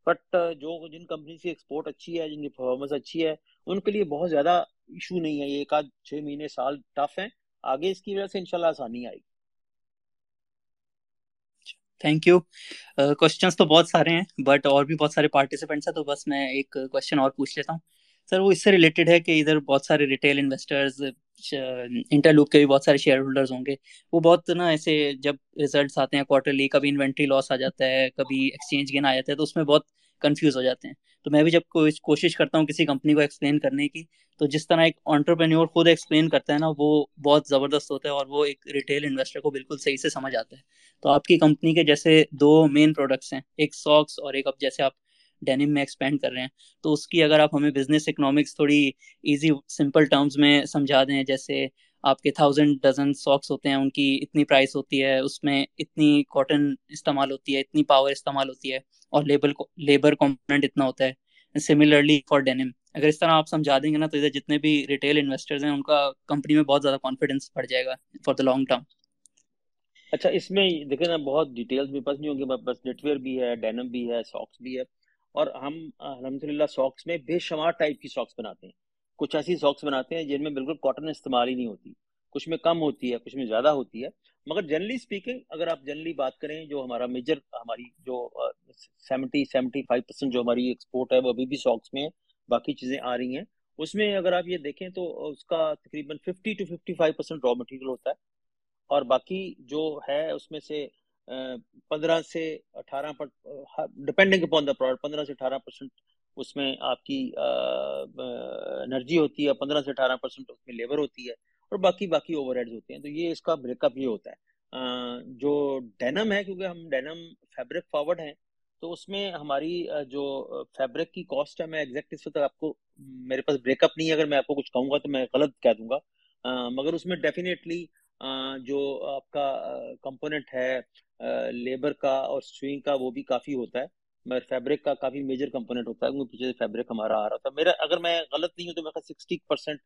Speaker 2: بٹ uh, جو جن کمپنی کی ایکسپورٹ اچھی ہے جن کی پرفارمنس اچھی ہے ان کے لیے بہت زیادہ ایشو نہیں ہے یہ ایک آدھ چھ مہینے سال ٹف
Speaker 3: ہیں آگے اس کی وجہ سے انشاءاللہ آسانی آئے گی تھینک یو کوشچنس تو بہت سارے ہیں بٹ اور بھی بہت سارے پارٹیسپینٹس ہیں تو بس میں ایک کوشچن اور پوچھ لیتا ہوں سر وہ اس سے ریلیٹڈ ہے کہ ادھر بہت سارے ریٹیل انویسٹرز انٹر لوپ کے بھی بہت سارے شیئر ہولڈرز ہوں گے وہ بہت نا ایسے جب ریزلٹس آتے ہیں کوارٹرلی کبھی انوینٹری لاس آ جاتا ہے کبھی ایکسچینج گین آ جاتا ہے تو اس میں بہت کنفیوز ہو جاتے ہیں تو میں بھی جب کوئی کوشش کرتا ہوں کسی کمپنی کو ایکسپلین کرنے کی تو جس طرح ایک آنٹرپرینور خود ایکسپلین کرتا ہے نا وہ بہت زبردست ہوتا ہے اور وہ ایک ریٹیل انویسٹر کو بالکل صحیح سے سمجھ آتا ہے تو آپ کی کمپنی کے جیسے دو مین پروڈکٹس ہیں ایک ساکس اور ایک اب جیسے آپ ڈینم میں ایکسپینڈ کر رہے ہیں تو اس کی اگر آپ ہمیں بزنس اکنامکس تھوڑی ایزی سمپل ٹرمز میں سمجھا دیں جیسے آپ کے تھاؤزینڈ ڈزن ساکس ہوتے ہیں ان کی اتنی پرائس ہوتی ہے اس میں اتنی کاٹن استعمال ہوتی ہے اتنی پاور استعمال ہوتی ہے اور لیبر لیبر کمپوننٹ اتنا ہوتا ہے سملرلی فار ڈینم اگر اس طرح آپ سمجھا دیں گے نا تو ادھر جتنے بھی ریٹیل انویسٹرز ہیں ان کا کمپنی میں بہت زیادہ کانفیڈینس
Speaker 2: بڑھ جائے گا فار دا لانگ ٹرم اچھا اس میں دیکھیں نا بہت ڈیٹیلس بھی پس نہیں ہوں گے بس نیٹ ویئر بھی ہے ڈینم بھی ہے ساکس بھی ہے اور ہم الحمد للہ ساکس میں بے شمار ٹائپ کی ساکس بناتے ہیں کچھ ایسی ساکس بناتے ہیں جن میں بالکل کاٹن استعمال ہی نہیں ہوتی کچھ میں کم ہوتی ہے کچھ میں زیادہ ہوتی ہے مگر جنرلی اسپیکنگ اگر آپ جنرلی بات کریں جو ہمارا میجر ہماری جو سیونٹی سیونٹی فائیو پرسینٹ جو ہماری ایکسپورٹ ہے وہ ابھی بھی ساکس میں باقی چیزیں آ رہی ہیں اس میں اگر آپ یہ دیکھیں تو اس کا تقریباً fifty to fifty five percent raw material ہوتا ہے اور باقی جو ہے اس میں سے پندرہ سے اٹھارہ پر ڈپینڈنگ اپون دا پروڈکٹ پندرہ سے اٹھارہ پرسینٹ اس میں آپ کی انرجی ہوتی ہے پندرہ سے اٹھارہ پرسینٹ اس میں لیبر ہوتی ہے اور باقی باقی اوور ہیڈز ہوتے ہیں تو یہ اس کا بریک اپ یہ ہوتا ہے جو ڈینم ہے کیونکہ ہم ڈینم فیبرک فارورڈ ہیں تو اس میں ہماری جو فیبرک کی کاسٹ ہے میں ایگزیکٹ اس وقت آپ کو میرے پاس بریک اپ نہیں ہے اگر میں آپ کو کچھ کہوں گا تو میں غلط کہہ دوں گا مگر اس میں ڈیفینیٹلی جو آپ کا کمپوننٹ ہے لیبر کا اور سوئنگ کا وہ بھی کافی ہوتا ہے میں فیبرک کا کافی میجر کمپوننٹ ہوتا ہے کیونکہ پیچھے سے فیبرک ہمارا آ رہا تھا میرا اگر میں غلط نہیں ہوں تو میرا سکسٹی پرسینٹ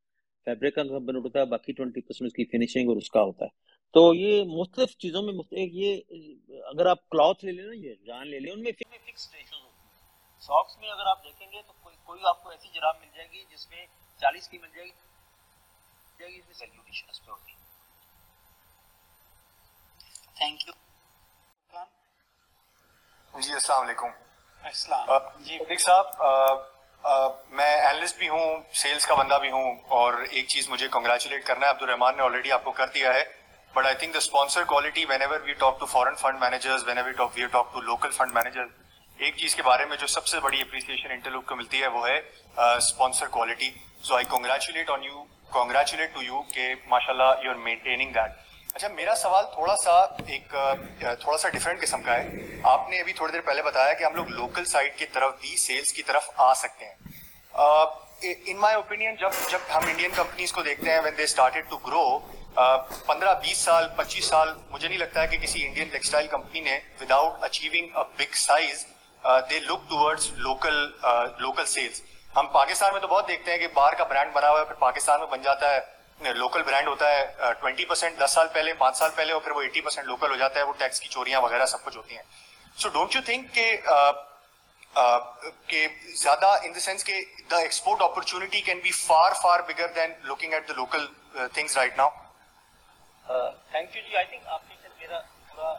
Speaker 2: فیبرک کا کمپوننٹ ہوتا ہے باقی ٹوئنٹی پرسینٹ اس کی فنیشنگ اور اس کا ہوتا ہے تو یہ مختلف چیزوں میں مختلف یہ اگر آپ کلاتھ لے لیں نا یہ جان لے لیں ان میں فکس ریشوز ہوتی ہے ساکس میں اگر آپ دیکھیں گے تو کوئی آپ کو ایسی جراب مل جائے گی جس میں چالیس کی مل جائے گی
Speaker 4: جی السلام علیکم جیق صاحب میں اینلسٹ بھی ہوں سیلس کا بندہ بھی ہوں اور ایک چیز مجھے کنگریچولیٹ کرنا ہے عبد الرحمان نے آلریڈی آپ کو کر دیا ہے but I think the sponsor quality whenever we talk to foreign fund managers whenever talk we talk to local fund manager ایک چیز کے بارے میں جو سب سے بڑی اپریسیشن انٹرلوک کو ملتی ہے وہ ہے sponsor quality so I congratulate on you to you کہ ماشاء اللہ یو آر مینٹیننگ دیٹ اچھا میرا سوال تھوڑا سا ایک تھوڑا سا ڈفرینٹ قسم کا ہے آپ نے ابھی تھوڑی دیر پہلے بتایا کہ ہم لوگ لوکل سائٹ کی طرف بھی سیلس کی طرف آ سکتے ہیں ان مائی اوپینین جب جب ہم انڈین کمپنیز کو دیکھتے ہیں when they started to grow پندرہ بیس سال پچیس سال مجھے نہیں لگتا ہے کہ کسی انڈین ٹیکسٹائل کمپنی نے without achieving big size they look towards local local sales ہم پاکستان میں تو بہت دیکھتے ہیں کہ باہر کا برانڈ بنا ہوا ہے پھر پاکستان میں بن جاتا ہے لوکل برانڈ ہوتا ہے ٹوینٹی پرسینٹ دس سال پہلے پانچ سال پہلے اور پھر وہ ایٹی پرسینٹ لوکل ہو جاتا ہے وہ ٹیکس کی چوریاں وغیرہ سب کچھ ہوتی ہیں سو ڈونٹ یو تھنک کہ کہ زیادہ ان دا سینس کہ the export opportunity can be far far bigger than looking at the local things right now thank you جی آئی تھنک آپ نے سر میرا پورا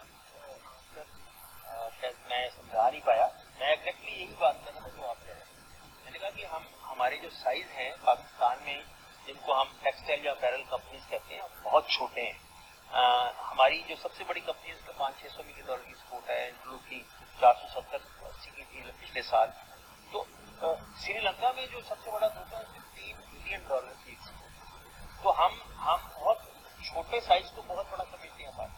Speaker 4: شاید میں سمجھا
Speaker 2: نہیں پایا میں ایگزیکٹلی یہی بات کر رہا ہوں جو آپ کہہ رہے ہیں میں نے کہا کہ ہم ہمارے جو سائز ہیں پاکستان میں جن کو ہم ٹیکسٹائل یا بیرل کمپنیز کہتے ہیں بہت چھوٹے ہیں ہماری جو سب سے بڑی کمپنی ہے پانچ چھ سو ملین ڈالر کی اسپورٹ ہے چار سو ستر اسی کی تھی پچھلے سال تو سری لنکا میں جو سب سے بڑا کتا ہے تین ملین ڈالر کی ایکسپورٹ تو ہم ہم بہت چھوٹے سائز کو بہت بڑا سمجھتے ہیں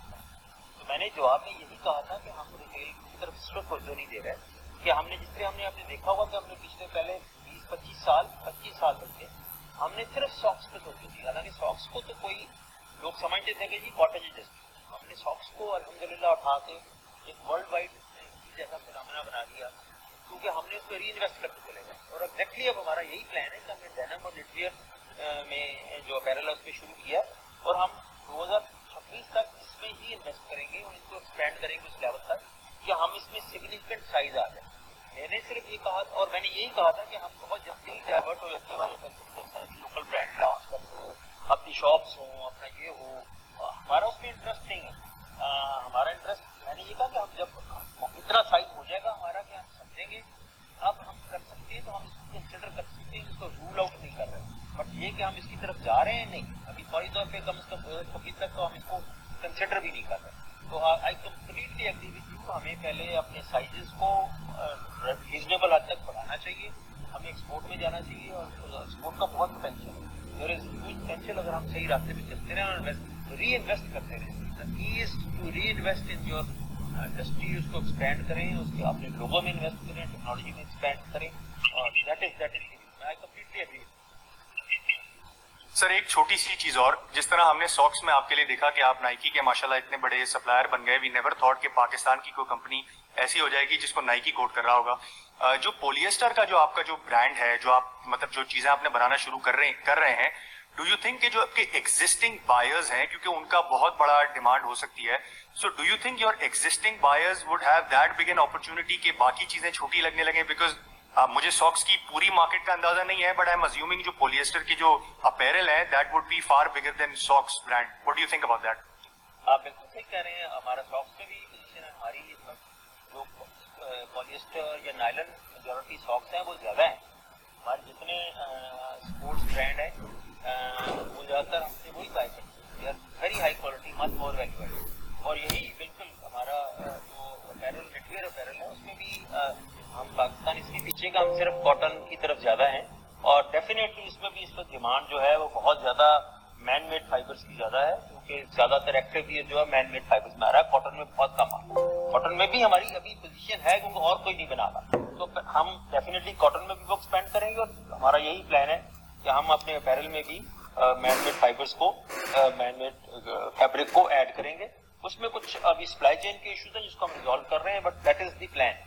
Speaker 2: تو میں نے جواب میں یہی کہا تھا کہ ہم ریٹیل کی طرف اس پر توجہ نہیں دے رہے کہ ہم نے جس طرح ہم نے آپ نے دیکھا ہوا کہ ہم نے پچھلے پہلے بیس پچیس سال پچیس سال تک ہم نے صرف ساکس پہ سوچی تھی حالانکہ ساکس کو تو کوئی لوگ سمجھتے تھے کہ جی کاٹن انڈسٹری ہم نے ساکس کو الحمد للہ اٹھا کے ایک ورلڈ وائڈ جیسا فلامنا بنا دیا کیونکہ ہم نے اس پہ ری انویسٹ کر چلے گئے اور ایگزیکٹلی اب ہمارا یہی پلان ہے کہ ہم نے ڈینم اور لٹلیئر میں جو ہے اس پہ شروع کیا اور ہم دو ہزار چھبیس تک اس میں ہی انویسٹ کریں گے اور اس کو ایکسپینڈ کریں گے اس لیول تک کہ ہم اس میں سگنیفیکینٹ سائز آ جائیں میں نے صرف یہ کہا تھا اور میں نے یہی کہا تھا کہ ہم بہت جلدی ڈائیورٹ ہو جاتے ہیں لوکل برانڈ لانچ کر اپنی شاپس ہوں اپنا یہ ہو ہمارا اس میں انٹرسٹ نہیں ہے ہمارا انٹرسٹ میں نے یہ کہا کہ ہم جب اتنا سائز ہو جائے گا ہمارا کہ ہم سمجھیں گے اب ہم کر سکتے ہیں تو ہم اس کو کنسیڈر کر سکتے ہیں اس کو رول آؤٹ نہیں کر رہے بٹ یہ کہ ہم اس کی طرف جا رہے ہیں نہیں ابھی فوری طور پہ کم از کم ابھی تک تو ہم اس کو کنسیڈر بھی نہیں کر رہے تو آئی کمپلیٹلی ایگری وتھ ہمیں پہلے اپنے سائزز کو ریزنیبل حد تک بڑھانا چاہیے ہمیں ایکسپورٹ میں جانا چاہیے اور ایکسپورٹ کا بہت پینشن اور پینشن اگر ہم صحیح راستے پہ چلتے رہیں اور ری انویسٹ کرتے رہیں ان یور انڈسٹری اس کو ایکسپینڈ کریں اس کے اپنے لوگوں میں انویسٹ کریں ٹیکنالوجی میں ایکسپینڈ کریں اور that is is that I completely agree
Speaker 4: sir ایک چھوٹی سی چیز اور جس طرح ہم نے ساکس میں آپ کے لیے دیکھا کہ آپ نائکی کے ماشاء اللہ اتنے بڑے سپلائر بن گئے وی نیور تھاٹ کہ پاکستان کی کوئی کمپنی ایسی ہو جائے گی جس کو نائکی کوٹ کر رہا ہوگا جو پولیسٹر کا جو آپ کا جو برانڈ ہے جو آپ مطلب جو چیزیں آپ نے بنانا شروع کر رہے کر رہے ہیں ڈو یو تھنک کہ جو آپ کے ایگزٹنگ بائرز ہیں کیونکہ ان کا بہت بڑا ڈیمانڈ ہو سکتی ہے so do you think your existing buyers would have that big an opportunity کہ باقی چیزیں چھوٹی لگنے لگیں بیکاز مجھے ساکس کی پوری مارکیٹ کا اندازہ نہیں ہے بٹ آئی ایم ازیومنگ جو پولیسٹر کی جو اپیرل ہے that would be far bigger than
Speaker 2: socks brand what do you think about that آپ بالکل صحیح کہہ رہے ہیں ہمارا ساکس میں بھی پوزیشن ہے ہماری جو پولیسٹر یا نائلن میجورٹی ساکس ہیں وہ زیادہ ہیں ہمارے جتنے اسپورٹس برانڈ ہیں وہ زیادہ تر ہم سے وہی بائی کرتے ہیں very high quality much more value اور یہی بالکل ہمارا جو اپیرل ریٹ ویئر اپیرل ہے اس میں بھی پاکستان اس کے پیچھے کا ہم صرف کاٹن کی طرف زیادہ ہیں اور ڈیفینیٹلی اس میں بھی اس کا ڈیمانڈ جو ہے وہ بہت زیادہ مین میڈ فائبرس کی زیادہ ہے کیونکہ زیادہ تر ایکٹر مین میڈ فائبرس میں آ رہا ہے کاٹن میں بہت کم آ رہا ہے کیونکہ اور کوئی نہیں بنا رہا تو ہم ڈیفینیٹلی کاٹن میں بھی وقت اسپینڈ کریں گے اور ہمارا یہی پلان ہے کہ ہم اپنے اپیرل میں بھی مین میڈ فائبرس کو مین میڈ فیبرک کو ایڈ کریں گے اس میں کچھ ابھی سپلائی چین کے ایشوز ہیں جس کو ہم ریزالو کر رہے ہیں but that is the plan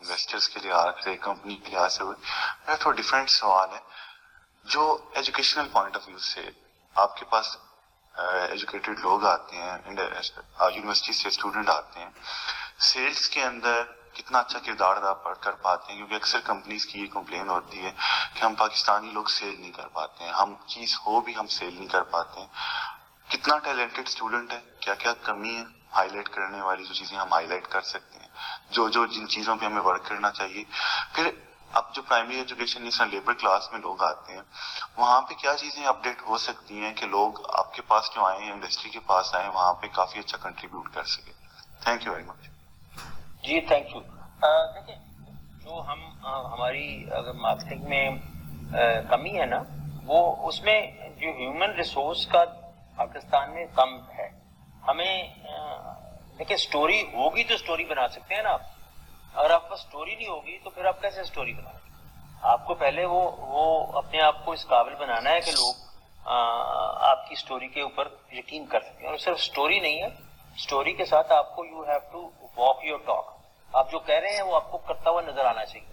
Speaker 5: investors کے سے کمپنی کے لحاظ سے میرا تھوڑا ڈفرینٹ سوال ہے جو ایجوکیشنل پوائنٹ آف ویو سے آپ کے پاس ایجوکیٹڈ uh, لوگ آتے ہیں یونیورسٹی uh, سے اسٹوڈنٹ آتے ہیں سیلس کے اندر کتنا اچھا کردار ادا کر پاتے ہیں کیونکہ اکثر کمپنیز کی یہ کمپلین ہوتی ہے کہ ہم پاکستانی لوگ سیل نہیں کر پاتے ہیں ہم چیز ہو بھی ہم سیل نہیں کر پاتے ہیں کتنا ٹیلنٹڈ اسٹوڈنٹ ہے کیا کیا کمی ہے ہائی لائٹ کرنے والی جو چیزیں ہم ہائی لائٹ کر سکتے ہیں جو جو جن چیزوں پہ ہمیں ورک کرنا چاہیے پھر اب جو پرائمری ایجوکیشن اس لیبر کلاس میں لوگ آتے ہیں وہاں پہ کیا چیزیں اپڈیٹ ہو سکتی ہیں کہ لوگ آپ کے پاس جو آئے
Speaker 2: انڈسٹری
Speaker 5: کے پاس آئے وہاں پہ کافی اچھا کنٹریبیوٹ
Speaker 2: کر سکے تھینک یو ویری مچ جی تھینک یو دیکھیں جو ہم ہماری اگر مارکیٹنگ میں کمی ہے نا وہ اس میں جو ہیومن ریسورس کا پاکستان میں کم ہے ہمیں دیکھیں سٹوری ہوگی تو سٹوری بنا سکتے ہیں نا آپ اگر آپ پاس سٹوری نہیں ہوگی تو پھر آپ کیسے سٹوری بنا آپ کو پہلے وہ اپنے آپ کو اس قابل بنانا ہے کہ لوگ آپ کی سٹوری کے اوپر یقین کر سکتے ہیں سٹوری کے ساتھ آپ کو you have to walk your talk آپ جو کہہ رہے ہیں وہ آپ کو کرتا ہوا نظر آنا چاہیے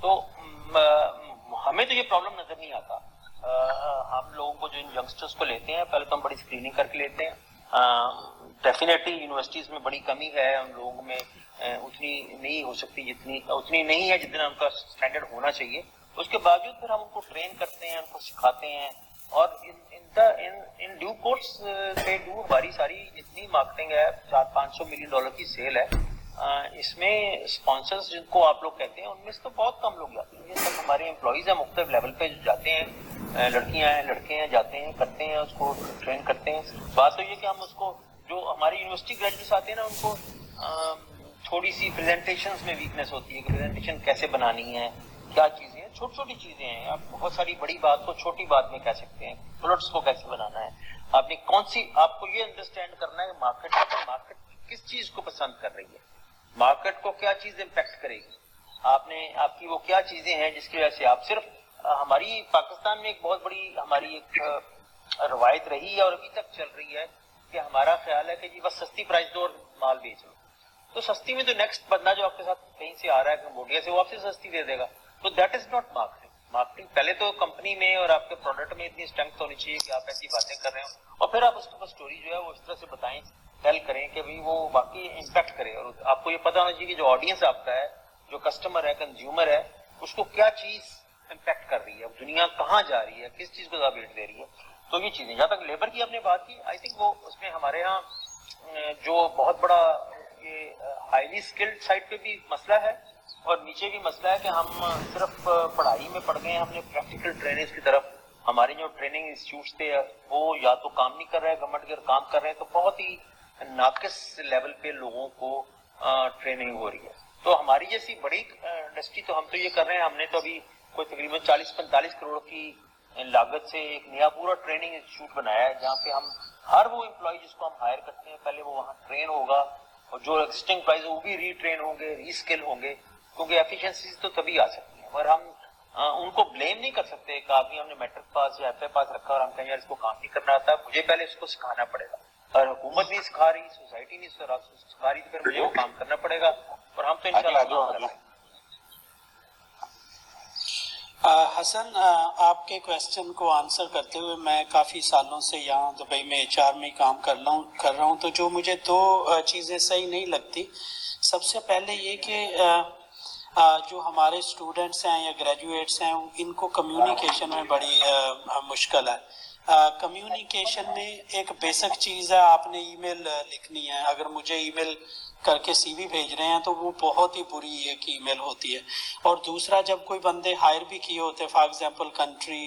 Speaker 2: تو ہمیں تو یہ پرابلم نظر نہیں آتا ہم لوگوں کو جو ان یگسٹرس کو لیتے ہیں پہلے تو ہم بڑی اسکریننگ کر کے لیتے ہیں ڈیفینیٹلی یونیورسٹیز میں بڑی کمی ہے ان لوگوں میں اتنی نہیں ہو سکتی جتنی اتنی نہیں ہے جتنا ان کا اسٹینڈرڈ ہونا چاہیے اس کے باوجود پھر ہم ان کو ٹرین کرتے ہیں ان کو سکھاتے ہیں اور ان ڈیو کورس ڈو ہماری ساری جتنی مارکیٹنگ ہے چار پانچ سو ملین ڈالر کی سیل ہے اس میں اسپانسرز جن کو آپ لوگ کہتے ہیں ان میں سے تو بہت کم لوگ جاتے ہیں یہ سب ہمارے امپلائیز ہیں مختلف لیول پہ جاتے ہیں لڑکیاں ہیں لڑکے ہیں جاتے ہیں کرتے ہیں اس کو ٹرین کرتے ہیں بات تو یہ کہ ہم اس کو جو ہماری یونیورسٹی گریجویٹس آتے ہیں نا ان کو تھوڑی سی پریزنٹیشنز میں ویکنیس ہوتی ہے ہے کہ پریزنٹیشن کیسے بنانی کیا چیزیں ہیں چھوٹی چھوٹی چیزیں ہیں آپ بہت ساری بڑی بات کو چھوٹی بات میں کہہ سکتے ہیں پلٹس کو کیسے بنانا ہے آپ نے کون سی آپ کو یہ انڈرسٹینڈ کرنا ہے مارکیٹ مارکیٹ کس چیز کو پسند کر رہی ہے مارکیٹ کو کیا چیز امپیکٹ کرے گی آپ نے آپ کی وہ کیا چیزیں ہیں جس کی وجہ سے آپ صرف ہماری پاکستان میں ایک بہت بڑی ہماری ایک روایت رہی ہے اور ابھی تک چل رہی ہے کہ ہمارا خیال ہے کہ جی بس سستی پرائز دو اور مال بیچ لو تو سستی میں تو نیکسٹ بندہ جو آپ کے ساتھ کہیں سے آ رہا ہے کمبوڈیا سے سے وہ آپ سستی دے دے گا تو دیٹ از ناٹ مارکیٹنگ پہلے تو کمپنی میں اور آپ کے پروڈکٹ میں اتنی اسٹرینتھ ہونی چاہیے کہ آپ ایسی باتیں کر رہے ہو اور پھر آپ اس کے اسٹوری جو ہے وہ اس طرح سے بتائیں ٹیل کریں کہ بھائی وہ باقی امپیکٹ کرے اور آپ کو یہ پتا ہونا چاہیے کہ جو آڈینس آپ کا ہے جو کسٹمر ہے کنزیومر ہے اس کو کیا چیز امپیکٹ کر رہی ہے دنیا کہاں جا رہی ہے کس چیز کو زیادہ دے رہی ہے تو یہ چیزیں جہاں تک لیبر کی ہم نے بات کی آئی تھنک وہ اس میں ہمارے یہاں جو بہت بڑا ہائیلی پہ بھی مسئلہ ہے اور نیچے بھی مسئلہ ہے کہ ہم صرف پڑھائی میں پڑھ گئے ہیں ہم نے پریکٹیکل ٹریننگ کی طرف ہمارے جو ٹریننگ انسٹیٹیوٹس تھے وہ یا تو کام نہیں کر رہے گورنمنٹ کے کام کر رہے ہیں تو بہت ہی ناقص لیول پہ لوگوں کو ٹریننگ ہو رہی ہے تو ہماری جیسی بڑی انڈسٹری تو ہم تو یہ کر رہے ہیں ہم نے تو ابھی کوئی تقریباً چالیس پینتالیس کروڑ کی لاگت سے ایک نیا پورا ٹریننگ انسٹیٹیوٹ بنایا ہے جہاں پہ ہم ہر وہ امپلائی جس کو ہم ہائر کرتے ہیں پہلے وہ وہاں ٹرین ہوگا اور جو وہ بھی ری ٹرین ہوں گے ری ہوں گے کیونکہ ایفیشنسیز تو تبھی آ سکتی ہیں اور ہم ان کو بلیم نہیں کر سکتے کہ آدمی ہم نے میٹرک پاس یا ایف اے پاس رکھا اور ہم کہیں یار اس کو کام نہیں کرنا آتا مجھے پہلے اس کو سکھانا پڑے گا اور حکومت نہیں سکھا رہی سوسائٹی نہیں سکھا رہی تو پھر مجھے وہ کام کرنا پڑے گا اور ہم تو ان شاء اللہ
Speaker 3: حسن آپ کے کوشچن کو آنسر کرتے ہوئے میں کافی سالوں سے یہاں دبئی میں ایچ آر میں کام کر لوں کر رہا ہوں تو جو مجھے دو چیزیں صحیح نہیں لگتی سب سے پہلے یہ کہ جو ہمارے اسٹوڈنٹس ہیں یا گریجویٹس ہیں ان کو کمیونیکیشن میں بڑی مشکل ہے کمیونیکیشن میں ایک بیسک چیز ہے آپ نے ای میل لکھنی ہے اگر مجھے ای میل کر کے سی وی بھیج رہے ہیں تو وہ بہت ہی بری ایک ای میل ہوتی ہے اور دوسرا جب کوئی بندے ہائر بھی کیے ہوتے ہیں فار ایگزامپل کنٹری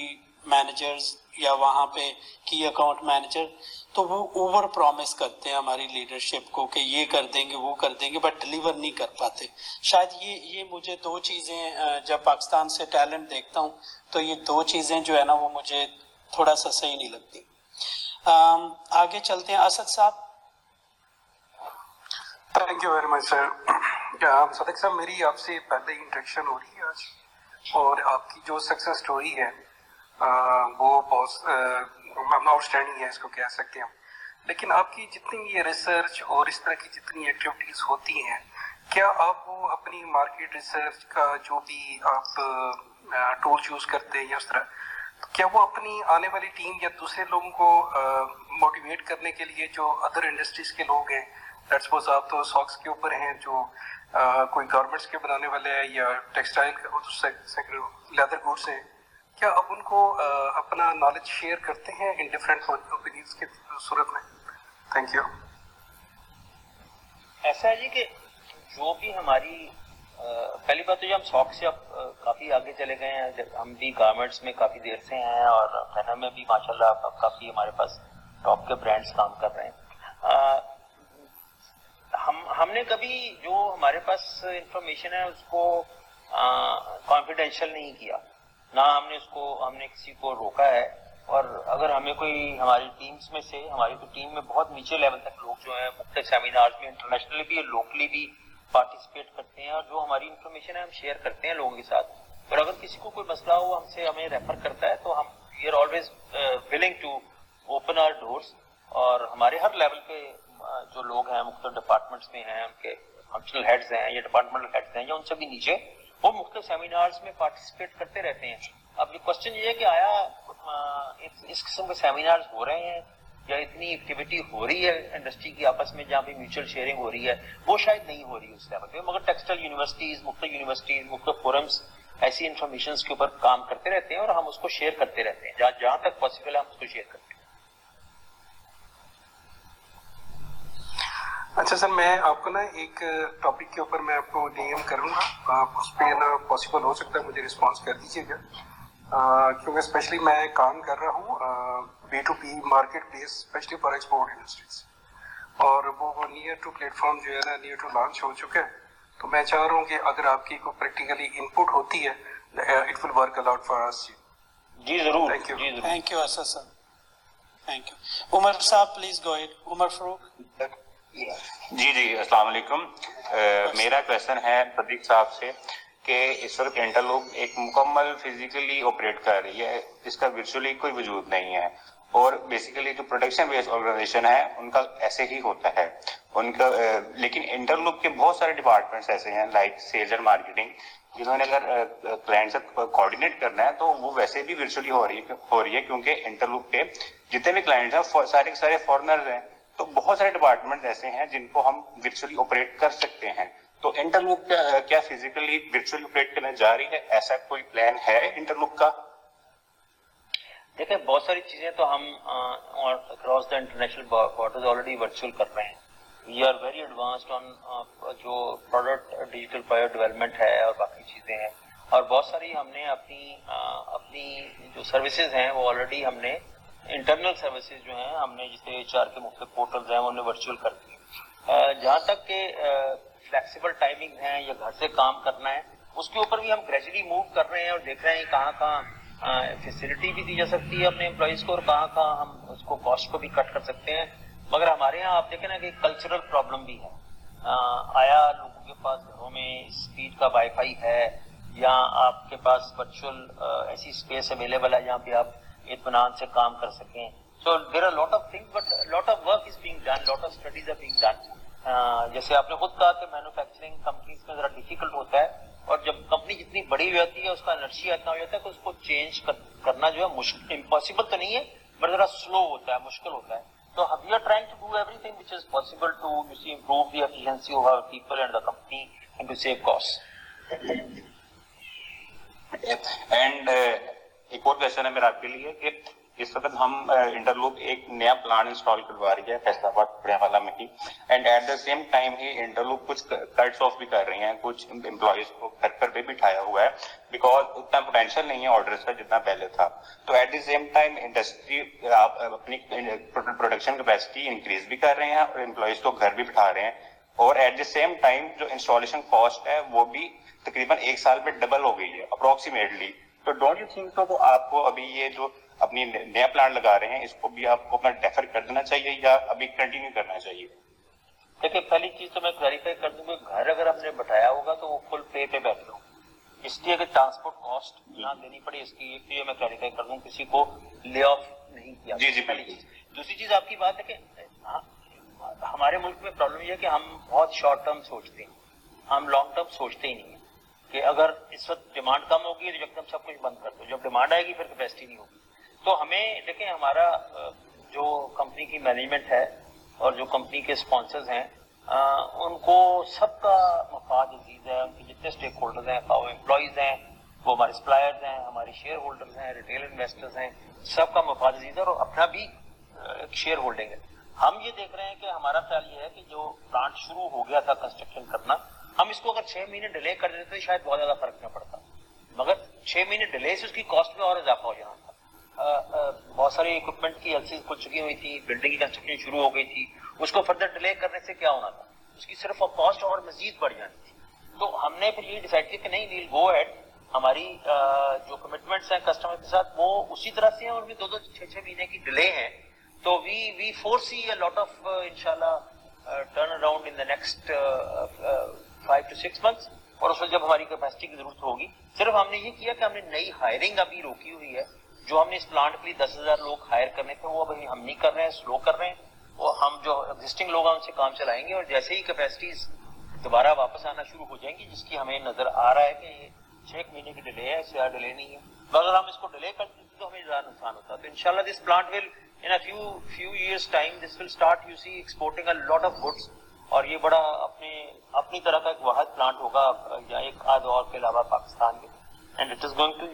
Speaker 3: مینیجرز یا وہاں پہ کی اکاؤنٹ مینیجر تو وہ اوور پرومس کرتے ہیں ہماری لیڈرشپ کو کہ یہ کر دیں گے وہ کر دیں گے بٹ ڈلیور نہیں کر پاتے شاید یہ یہ مجھے دو چیزیں جب پاکستان سے ٹیلنٹ دیکھتا ہوں تو یہ دو چیزیں جو ہے نا وہ مجھے تھوڑا سا صحیح نہیں لگتی آگے چلتے ہیں اسد صاحب
Speaker 4: thank you very much sir Sadiq صاحب میری آپ سے پہلے انٹریکشن ہو رہی ہے آج اور آپ کی جو سکسیس اسٹوری ہے وہ بہت آؤٹ اسٹینڈنگ ہے اس کو کہہ سکتے ہیں لیکن آپ کی جتنی ریسرچ اور اس طرح کی جتنی ایکٹیویٹیز ہوتی ہیں کیا آپ وہ اپنی مارکیٹ ریسرچ کا جو بھی آپ ٹول چوز کرتے ہیں یا اس طرح کیا وہ اپنی آنے والی ٹیم یا دوسرے لوگوں کو موٹیویٹ کرنے کے لیے جو ادر انڈسٹریز کے لوگ ہیں جو ہیں یا
Speaker 2: جو بھی ہماری پہلی بات تو یہ ہم شوق سے اب کافی آگے چلے گئے ہیں ہم بھی گارمنٹس میں کافی دیر سے ہیں اور میں بھی ماشاء اللہ کافی ہمارے پاس ٹاپ کے برانڈس کام کر رہے ہیں ہم ہم نے کبھی جو ہمارے پاس انفارمیشن ہے اس کو کانفیڈینشیل نہیں کیا نہ ہم نے اس کو ہم نے کسی کو روکا ہے اور اگر ہمیں کوئی ہماری ٹیمز میں سے ہماری تو ٹیم میں بہت نیچے لیول تک لوگ جو ہیں مختلف سیمینار میں انٹرنیشنل بھی لوکلی بھی پارٹیسپیٹ کرتے ہیں اور جو ہماری انفارمیشن ہے ہم شیئر کرتے ہیں لوگوں کے ساتھ اور اگر کسی کو کوئی مسئلہ ہو ہم سے ہمیں ریفر کرتا ہے تو ہم we are always willing to open our doors اور ہمارے ہر لیول پہ جو لوگ ہیں مختلف ڈپارٹمنٹس میں ہیں ان کے فنکشنل ہیڈز ہیں یا ڈپارٹمنٹل ہیڈز ہیں یا ان سے بھی نیچے وہ مختلف سیمینارز میں پارٹیسپیٹ کرتے رہتے ہیں اب یہ کوشچن یہ ہے کہ آیا اس قسم کے سیمینارز ہو رہے ہیں یا اتنی ایکٹیویٹی ہو رہی ہے انڈسٹری کی آپس میں جہاں میوچل شیئرنگ ہو رہی ہے وہ شاید نہیں ہو رہی ہے اس پہ مگر ٹیکسٹائل یونیورسٹیز مختلف یونیورسٹیز مختلف فورمس ایسی انفارمیشن کے اوپر کام کرتے رہتے ہیں اور ہم اس کو شیئر کرتے رہتے ہیں جہاں جہاں تک پاسبل ہے ہم اس کو شیئر کرتے ہیں
Speaker 4: اچھا سر میں آپ کو نا ایک ٹاپک کے اوپر میں آپ کو ڈی ایم کروں گا آپ اس پہ نا پاسبل ہو سکتا ہے مجھے رسپانس کر دیجیے گا کیونکہ اسپیشلی میں کام کر رہا ہوں B to P market place especially for export industries اور وہ نیئر ٹو پلیٹ فارم جو ہے نا نیئر ٹو لانچ ہو چکے ہیں تو میں چاہ رہا ہوں کہ اگر آپ کی کوئی پریکٹیکلی ان پٹ ہوتی ہے it will work aloud for us جی ضرور thank thank thank you you you sir
Speaker 6: Umar Umar صاحب پلیز جی جی السلام علیکم میرا کوشچن ہے صدیق صاحب سے کہ اس وقت انٹرلوک ایک مکمل فیزیکلی اوپریٹ کر رہی ہے اس کا ورچولی کوئی وجود نہیں ہے اور بیسیکلی جو پروڈکشن بیس آرگنائزیشن ہے ان کا ایسے ہی ہوتا ہے ان کا لیکن انٹر کے بہت سارے ڈپارٹمنٹس ایسے ہیں لائک سیلز اینڈ مارکیٹنگ جنہوں نے اگر کلائنٹ سے کوآڈینیٹ کرنا ہے تو وہ ویسے بھی ورچولی ہو رہی ہے کیونکہ انٹر لوگ کے جتنے بھی کلائنٹس ہیں سارے فارنرز ہیں تو بہت سارے ڈپارٹمنٹ ایسے ہیں جن کو ہم ورچولی آپریٹ کر سکتے ہیں تو انٹرلوک کیا فزیکلی ورچولی آپریٹ کرنے جا رہی ہے ایسا کوئی پلان ہے انٹرلوک کا
Speaker 2: دیکھیں بہت ساری چیزیں تو ہم across the international borders already virtual کر رہے ہیں we are very advanced on جو پروڈکٹ ڈیجیٹل پروڈکٹ ڈیولپمنٹ ہے اور باقی چیزیں ہیں اور بہت ساری ہم نے اپنی اپنی جو سروسز ہیں وہ آلریڈی ہم نے انٹرنل سروسز جو ہیں ہم نے جسے ایچ آر کے مختلف پورٹلز ہیں انہیں ورچوئل کر دیے جہاں تک کہ فلیکسیبل ٹائمنگ ہیں یا گھر سے کام کرنا ہے اس کے اوپر بھی ہم گریجولی موو کر رہے ہیں اور دیکھ رہے ہیں کہاں کہاں فیسلٹی بھی دی جا سکتی ہے اپنے امپلائیز کو اور کہاں کہاں ہم اس کو کاسٹ کو بھی کٹ کر سکتے ہیں مگر ہمارے یہاں آپ دیکھیں نا کہ کلچرل پرابلم بھی ہے آیا لوگوں کے پاس گھروں میں اسپیڈ کا وائی فائی ہے یا آپ کے پاس ورچوئل ایسی اسپیس اویلیبل ہے جہاں پہ آپ اطمینان سے کام کر سکیں so there are lot of thing but lot of work is being done lot of studies are being done جیسے آپ نے خود کہا کہ مینوفیکچرنگ کمپنیز میں ذرا ڈیفیکلٹ ہوتا ہے اور جب کمپنی جتنی بڑی ہوئی ہوتی ہے اس کا انرجی اتنا ہو جاتا ہے کہ اس کو چینج کرنا جو ہے مشکل امپاسبل تو نہیں ہے بٹ ذرا سلو ہوتا ہے مشکل ہوتا ہے تو we are trying to do everything which is possible to you see improve the efficiency of our people and the company and to save cost
Speaker 6: and ایک اور کوشچن ہے میرا آپ کے لیے کہ اس وقت ہم انٹر لوپ ایک نیا پلان انسٹال کروا رہی ہے فیصلہ آباد پڑے والا میں ہی and at the same time ہی انٹر لوپ کچھ کٹس آف بھی کر رہی ہیں کچھ امپلائیز کو گھر پر بھی بٹھایا ہوا ہے بیکاز اتنا پوٹینشیل نہیں ہے آرڈرس کا جتنا پہلے تھا تو at the same time industry آپ اپنی پروڈکشن کیپیسٹی انکریز بھی کر رہے ہیں اور امپلائیز کو گھر بھی بٹھا رہے ہیں اور ایٹ دی سیم ٹائم جو انسٹالیشن کاسٹ ہے وہ بھی تقریباً ایک سال میں ڈبل ہو گئی ہے اپروکسیمیٹلی تو ڈونٹ یو تھنک تو آپ کو ابھی یہ جو اپنی نیا پلان لگا رہے ہیں اس کو بھی آپ کو اپنا ڈیفر کر دینا چاہیے یا ابھی کنٹینیو کرنا چاہیے
Speaker 2: دیکھیے پہلی چیز تو میں کلیریفائی کر دوں گا گھر اگر ہم نے بتایا ہوگا تو وہ فل پے پہ بیٹھ لوں اس لیے کہ ٹرانسپورٹ کاسٹ یہاں دینی پڑے اس کی یہ میں کلیریفائی کر دوں کسی کو لے آف نہیں کیا
Speaker 6: جی جی پہلی چیز
Speaker 2: دوسری چیز آپ کی بات ہے کہ ہاں، ہمارے ملک میں پرابلم یہ ہے کہ ہم بہت شارٹ ٹرم سوچتے ہیں ہم لانگ ٹرم سوچتے ہی نہیں ہیں کہ اگر اس وقت ڈیمانڈ کم ہوگی تو یکدم سب کچھ بند کر دو جب ڈیمانڈ آئے گی پھر کیپیسٹی نہیں ہوگی تو ہمیں دیکھیں ہمارا جو کمپنی کی مینجمنٹ ہے اور جو کمپنی کے اسپانسرز ہیں ان کو سب کا مفاد عزیز ہے ان کے جتنے اسٹیک ہولڈرز ہیں وہ امپلائیز ہیں وہ ہمارے سپلائرز ہیں ہمارے شیئر ہولڈرز ہیں ریٹیل انویسٹرز ہیں سب کا مفاد عزیز ہے اور اپنا بھی ایک شیئر ہولڈنگ ہے ہم یہ دیکھ رہے ہیں کہ ہمارا خیال یہ ہے کہ جو پلانٹ شروع ہو گیا تھا کنسٹرکشن کرنا ہم اس کو اگر چھ مہینے ڈیلے کر دیتے تو شاید بہت زیادہ فرق نہ پڑتا مگر چھ مہینے ڈیلے سے اس کی کاسٹ میں اور اضافہ ہو جانا تھا بہت ساری اکوپمنٹ کی ہلسی کھل چکی ہوئی تھی بلڈنگ کی کنسٹرکشن شروع ہو گئی تھی اس کو فردر ڈیلے کرنے سے کیا ہونا تھا اس کی صرف کاسٹ اور مزید بڑھ جانی تھی تو ہم نے پھر یہ ڈیسائڈ کیا کہ نہیں ویل گو ایٹ ہماری جو کمٹمنٹس ہیں کسٹمر کے ساتھ وہ اسی طرح سے ہیں اور بھی دو دو چھ چھ مہینے کی ڈیلے ہیں تو we we foresee a lot of ان ان شاء اللہ turn around the next five to six months اور اس وقت جب ہماری کیپیسٹی کی ضرورت ہوگی صرف ہم نے یہ کیا کہ ہم نے نئی ہائرنگ ابھی روکی ہوئی ہے جو ہم نے اس پلانٹ کے لیے دس ہزار لوگ ہائر کرنے تھے وہ ابھی ہم نہیں کر رہے ہیں سلو کر رہے ہیں اور ہم جو ایگزٹنگ لوگ ہیں ان سے کام چلائیں گے اور جیسے ہی کیپیسٹیز دوبارہ واپس آنا شروع ہو جائیں گی جس کی ہمیں نظر آ رہا ہے کہ یہ چھ ایک مہینے کی ڈیلے ہے سیار ڈیلے نہیں ہے اگر ہم اس کو ڈیلے کرتے تو ہمیں زیادہ نقصان ہوتا ہے ان شاء اللہ this will a start you see exporting lot of goods اور یہ بڑا اپنے اپنی طرح کا ایک واحد پلانٹ ہوگا یا ایک آدھ اور کے علاوہ پاکستان کے ہماری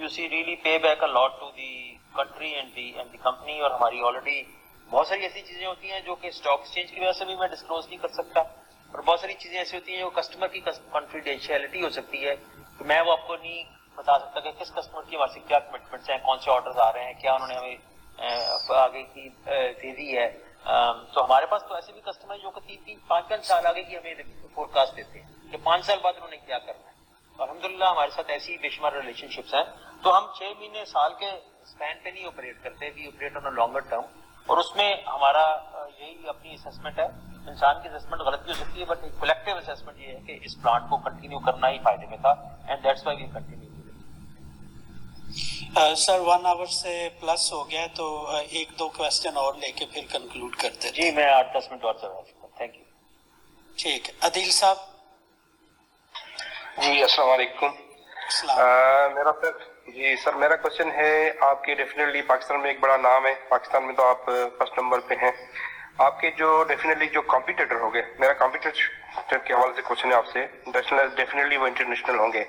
Speaker 2: آلریڈی بہت ساری ایسی چیزیں ہوتی ہیں جو کہ اسٹاک ایکسچینج کی وجہ سے بھی میں ڈسکلوز نہیں کر سکتا اور بہت ساری چیزیں ایسی ہوتی ہیں جو کسٹمر کی کانفیڈینشیلٹی ہو سکتی ہے کہ میں وہ آپ کو نہیں بتا سکتا کہ کس کسٹمر کی ہمارے سے کیا کمٹمنٹس ہیں کون سے آرڈرز آ رہے ہیں کیا انہوں نے ہمیں آگے کی دے دی ہے تو um, ہمارے پاس تو ایسے بھی کسٹمر جو کہ تین تین پانچ پانچ سال آگے کی ہمیں فورکاسٹ دیتے ہیں کہ پانچ سال بعد انہوں نے کیا کرنا ہے الحمد للہ ہمارے ساتھ ایسی بے شمار ریلیشن شپس ہیں تو ہم چھ مہینے سال کے اسپین پہ نہیں آپریٹ کرتے آن لانگر ٹرم اور اس میں ہمارا یہی اپنی اسیسمنٹ ہے انسان کی غلط بھی ہو سکتی ہے بٹ ایک فلیکٹ اسیسمنٹ یہ ہے کہ اس پلانٹ کو کنٹینیو کرنا ہی فائدے میں تھا and that's why we continue
Speaker 3: sir one hour سے پلس ہو گیا تو ایک دو کوشچن اور لے کے پھر کنکلوڈ کرتے جی میں آٹھ دس منٹ اور سر ٹھیک عدیل صاحب جی السلام علیکم
Speaker 7: میرا سر جی سر میرا کوشچن ہے آپ کے ڈیفینیٹلی پاکستان میں ایک بڑا نام ہے پاکستان میں تو آپ فرسٹ نمبر پہ ہیں آپ کے جو ڈیفینیٹلی جو کمپیٹیٹر گے میرا کمپیٹیٹر کے حوالے سے کوشچن ہے آپ سے ڈیفینیٹلی وہ انٹرنیشنل ہوں گے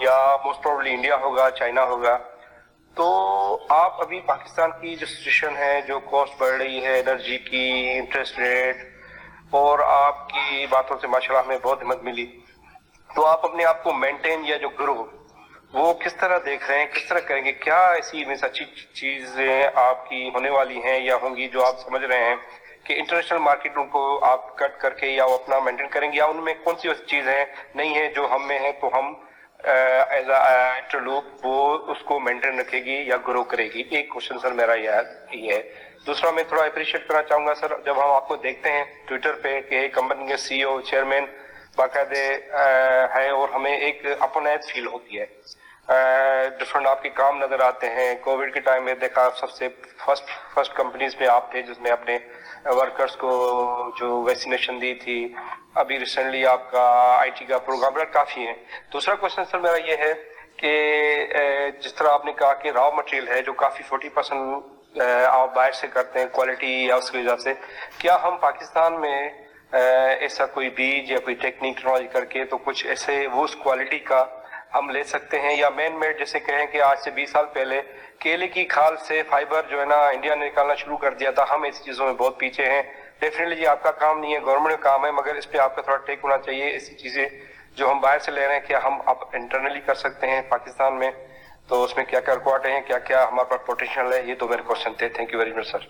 Speaker 7: یا موسٹ پرابلی انڈیا ہوگا چائنا ہوگا تو آپ ابھی پاکستان کی جو سچویشن ہے جو کاسٹ بڑھ رہی ہے انرجی کی انٹرسٹ ریٹ اور آپ کی باتوں سے ماشاء اللہ ہمیں بہت ہمت ملی تو آپ اپنے آپ کو مینٹین یا جو گرو وہ کس طرح دیکھ رہے ہیں کس طرح کریں گے کیا ایسی اچھی چیزیں آپ کی ہونے والی ہیں یا ہوں گی جو آپ سمجھ رہے ہیں کہ انٹرنیشنل مارکیٹ کو آپ کٹ کر کے یا وہ اپنا مینٹین کریں گے یا ان میں کون سی چیز ہے نہیں ہے جو ہم میں ہے تو ہم ایز لوپ وہ اس کو مینٹین رکھے گی یا گرو کرے گی ایک کوشچن سر میرا یہ ہے دوسرا میں تھوڑا اپریشیٹ کرنا چاہوں گا سر جب ہم آپ کو دیکھتے ہیں ٹویٹر پہ کہ کمپنی کے سی او چیئرمین باقاعدے ہے اور ہمیں ایک اپنا فیل ہوتی ہے ڈفرنٹ آپ کے کام نظر آتے ہیں کووڈ کے ٹائم میں دیکھا آپ سب سے فرسٹ فرسٹ کمپنیز میں آپ تھے جس نے اپنے ورکرز ورکرس کو جو ویکسینیشن دی تھی ابھی ریسنٹلی آپ کا آئی ٹی کا پروگرام کافی ہے دوسرا کوشچن سر میرا یہ ہے کہ جس طرح آپ نے کہا کہ را مٹیریل ہے جو کافی فورٹی پرسینٹ آپ باہر سے کرتے ہیں کوالٹی یا اس کے حساب سے کیا ہم پاکستان میں ایسا کوئی بیج یا کوئی ٹیکنیک ٹیکنالوجی کر کے تو کچھ ایسے وہ اس کوالٹی کا ہم لے سکتے ہیں یا مین میڈ جیسے کہیں کہ آج سے بیس سال پہلے کیلے کی کھال سے فائبر جو ہے نا انڈیا نے نکالنا شروع کر دیا تھا ہم اس چیزوں میں بہت پیچھے ہیں ڈیفینیٹلی یہ آپ کا کام نہیں ہے گورنمنٹ کا کام ہے مگر اس پہ آپ کا تھوڑا ٹیک ہونا چاہیے ایسی چیزیں جو ہم باہر سے لے رہے ہیں کیا ہم آپ انٹرنلی کر سکتے ہیں پاکستان میں تو اس میں کیا کیا رکواٹ ہیں کیا کیا ہمارے پاس پوٹینشیل ہے یہ تو میرے کوشچن تھے thank you very
Speaker 2: much sir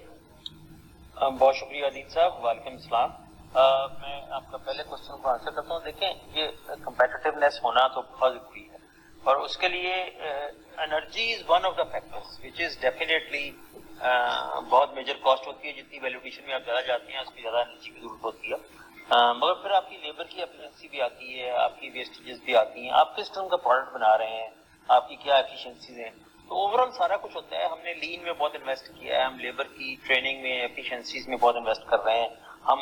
Speaker 2: بہت شکریہ ادیب صاحب وعلیکم السلام میں آپ کا پہلے کوشچن کو آنسر کرتا ہوں دیکھیں یہ کمپیٹیونیس ہونا تو بہت ضروری ہے اور اس کے لیے energy is one of the factor بہت میجر کاسٹ ہوتی ہے جتنی ویلوٹیشن میں آپ زیادہ جاتے ہیں اس کی زیادہ انرجی کی ضرورت ہوتی ہے مگر پھر آپ کی لیبر کی بھی آتی ہے آپ کی ویسٹیجز بھی آتی ہیں آپ کس ٹرم کا پروڈکٹ بنا رہے ہیں آپ کی کیا ایفیشینسیز ہیں تو اوور آل سارا کچھ ہوتا ہے ہم نے لین میں بہت انویسٹ کیا ہے ہم لیبر کی ٹریننگ میں میں بہت انویسٹ کر رہے ہیں ہم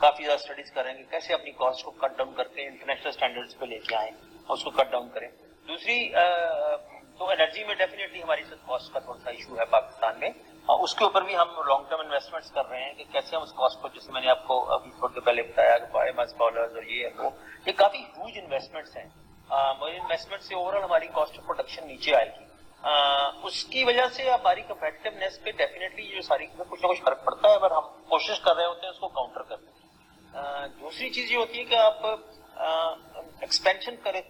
Speaker 2: کافی زیادہ اسٹڈیز کریں گے کیسے اپنی کاسٹ کو کٹ ڈاؤن کر کے انٹرنیشنل سٹینڈرز پہ لے کے آئیں اور اس کو کٹ ڈاؤن کریں دوسری تو انرجی میں ڈیفینیٹلی ہماری کاسٹ کا تھوڑا سا ایشو ہے پاکستان میں ہاں، اس کے اوپر بھی ہم لانگ ٹرم انویسٹمنٹس کر رہے ہیں کہ کیسے ہم اس کاسٹ کو جس میں نے آپ کو ابھی پہلے بتایا کہ یہ کافی سے اوور آل ہماری کاسٹ آف پروڈکشن نیچے آئے گی اس کی وجہ سے ہماری کمپیٹیونیس پہ ڈیفینیٹلی جو ساری چیزیں کچھ نہ کچھ فرق پڑتا ہے اگر ہم کوشش کر رہے ہوتے ہیں اس کو کاؤنٹر کرنے کی دوسری چیز یہ ہوتی ہے کہ آپ ایکسپینشن کرے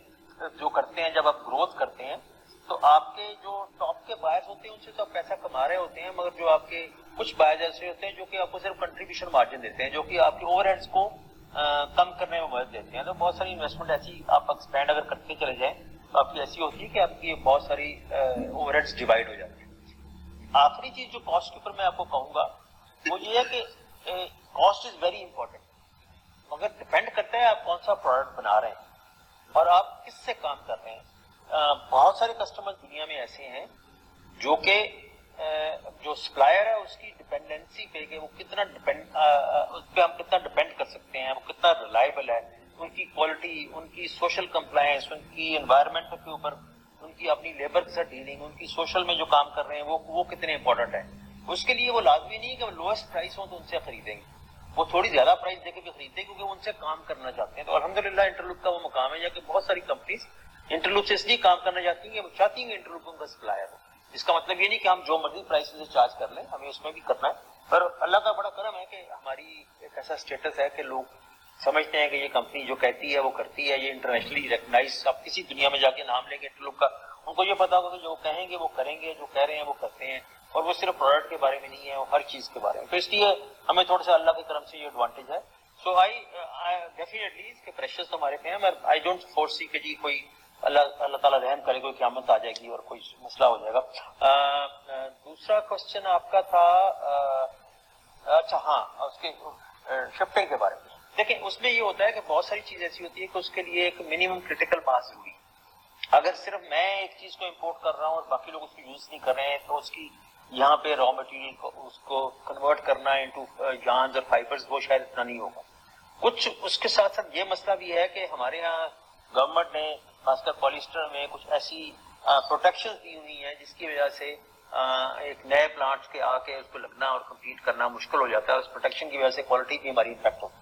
Speaker 2: جو کرتے ہیں جب آپ گروتھ کرتے ہیں تو آپ کے جو ٹاپ کے بائرس ہوتے ہیں ان سے تو آپ پیسہ کما رہے ہوتے ہیں مگر جو آپ کے کچھ بائرز ایسے ہوتے ہیں جو کہ آپ کو صرف کنٹریبیوشن مارجن دیتے ہیں جو کہ آپ کے اوور ہیڈس کو کم کرنے میں مدد دیتے ہیں تو بہت ساری انویسٹمنٹ ایسی آپ ایکسپینڈ اگر کرتے چلے جائیں آپ کی ایسی ہوتی ہے کہ آپ کی بہت ساری اوور ڈیوائڈ ہو جاتی آخری چیز جو کاسٹ کے اوپر میں آپ کو کہوں گا وہ یہ ہے کہ کاسٹ از ویری امپورٹینٹ مگر ڈپینڈ کرتا ہے آپ کون سا پروڈکٹ بنا رہے ہیں اور آپ کس سے کام کر رہے ہیں بہت سارے کسٹمر دنیا میں ایسے ہیں جو کہ جو سپلائر ہے اس کی ڈپینڈنسی پہ کہ وہ کتنا ڈپینڈ اس پہ ہم کتنا ڈپینڈ کر سکتے ہیں وہ کتنا ریلائبل ہے کی کوالٹی ان کی سوشل کمپلائنس ان کی انوائرمنٹ کے اوپر ان کی اپنی لیبر کے ساتھ ڈیلنگ ان کی سوشل میں جو کام کر رہے ہیں وہ وہ کتنے امپورٹنٹ ہیں اس کے لیے وہ لازمی نہیں کہ وہ لوئسٹ پرائز ہوں تو ان سے خریدیں گے وہ تھوڑی زیادہ پرائز دے کے بھی خریدتے ہیں کیونکہ وہ ان سے کام کرنا چاہتے ہیں تو الحمد للہ کا وہ مقام ہے کہ بہت ساری کمپنیز انٹرلوپ سے اس لیے کام کرنا چاہتی ہیں کہ وہ چاہتی ہیں انٹرلوپ کا سپلائر ہو اس کا مطلب یہ نہیں کہ ہم جو مرضی پرائز سے چارج کر لیں ہمیں اس میں بھی کرنا ہے پر اللہ کا بڑا کرم ہے کہ ہماری ایک ایسا اسٹیٹس ہے کہ لوگ سمجھتے ہیں کہ یہ کمپنی جو کہتی ہے وہ کرتی ہے یہ انٹرنیشنلی ریکگنائز آپ کسی دنیا میں جا کے نام لیں گے لوگ کا ان کو یہ پتا ہوگا کہ جو کہیں گے وہ کریں گے جو کہہ رہے ہیں وہ کرتے ہیں اور وہ صرف پروڈکٹ کے بارے میں نہیں ہے وہ ہر چیز کے بارے میں تو اس لیے ہمیں تھوڑا سا اللہ کی طرف سے یہ ایڈوانٹیج ہے سو آئی ڈیفینیٹلی اس کے پریشرس ہمارے پہ ہیں آئی ڈونٹ فورس کہ جی کوئی اللہ اللہ تعالیٰ رحم کرے کوئی قیامت آ جائے گی اور کوئی مسئلہ ہو جائے گا uh, uh, دوسرا کوشچن آپ کا تھا uh, اچھا ہاں اس کے شفٹنگ کے بارے میں دیکھیں اس میں یہ ہوتا ہے کہ بہت ساری چیز ایسی ہوتی ہے کہ اس کے لیے ایک منیمم کریٹیکل پاس ہوگی اگر صرف میں ایک چیز کو امپورٹ کر رہا ہوں اور باقی لوگ اس کو یوز نہیں کر رہے ہیں تو اس کی یہاں پہ را مٹیریل کو اس کو کنورٹ کرنا انٹو جانز uh, اور فائبرز وہ شاید اتنا نہیں ہوگا کچھ اس کے ساتھ ساتھ یہ مسئلہ بھی ہے کہ ہمارے یہاں گورنمنٹ نے خاص کر پالیسٹر میں کچھ ایسی پروٹیکشن uh, دی ہوئی ہیں جس کی وجہ سے uh, ایک نئے پلانٹ کے آ کے اس کو لگنا اور کمپلیٹ کرنا مشکل ہو جاتا ہے اس پروٹیکشن کی وجہ سے کوالٹی بھی ہماری امپیکٹ ہوتی ہے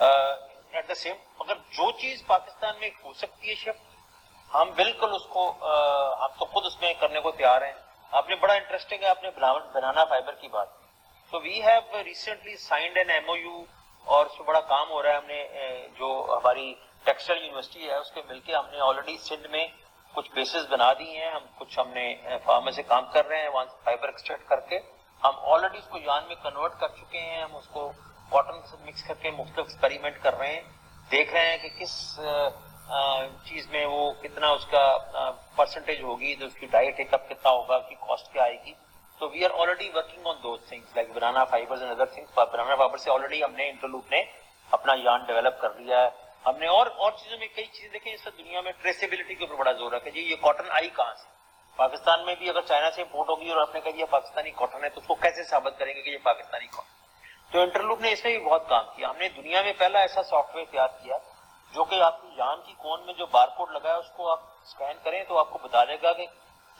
Speaker 2: ایٹ دا سیم مگر جو چیز پاکستان میں ہو سکتی ہے شفٹ ہم بالکل اس کو ہم تو خود اس میں کرنے کو تیار ہیں آپ نے بڑا انٹرسٹنگ ہے آپ نے بنانا فائبر کی بات تو we have recently signed an M O U اور اس میں بڑا کام ہو رہا ہے ہم نے جو ہماری ٹیکسٹائل یونیورسٹی ہے اس کے مل کے ہم نے آلریڈی سندھ میں کچھ بیسز بنا دی ہیں ہم کچھ ہم نے فارم سے کام کر رہے ہیں وہاں سے فائبر ایکسٹریکٹ کر کے ہم آلریڈی اس کو یان میں کنورٹ کر چکے ہیں ہم اس کو کاٹن سے مکس کر کے مختلف ایکسپیریمنٹ کر رہے ہیں دیکھ رہے ہیں کہ کس چیز میں وہ کتنا اس کا پرسنٹیج ہوگی اس کی ڈائٹ کتنا ہوگا کی کاسٹ کیا آئے گی تو we are already working on those things like banana fibre banana fibre سے آلریڈی ہم نے انٹرلوپ نے اپنا یان ڈیولپ کر لیا ہے ہم نے اور اور چیزوں میں کئی چیزیں دیکھیں اس سے دنیا میں ٹریسیبلٹی کے اوپر بڑا زور ہے کہ جی یہ کاٹن آئی کہاں سے پاکستان میں بھی اگر چائنا سے امپورٹ ہوگی اور آپ نے کہا یہ پاکستانی کاٹن ہے تو اس کو کیسے ثابت کریں گے کہ یہ پاکستانی کاٹن تو انٹر نے اس میں بھی بہت کام کیا ہم نے دنیا میں پہلا ایسا سافٹ ویئر تیار کیا جو کہ آپ کی جان کی کون میں جو بار کوڈ لگا ہے اس کو آپ اسکین کریں تو آپ کو بتا دے گا کہ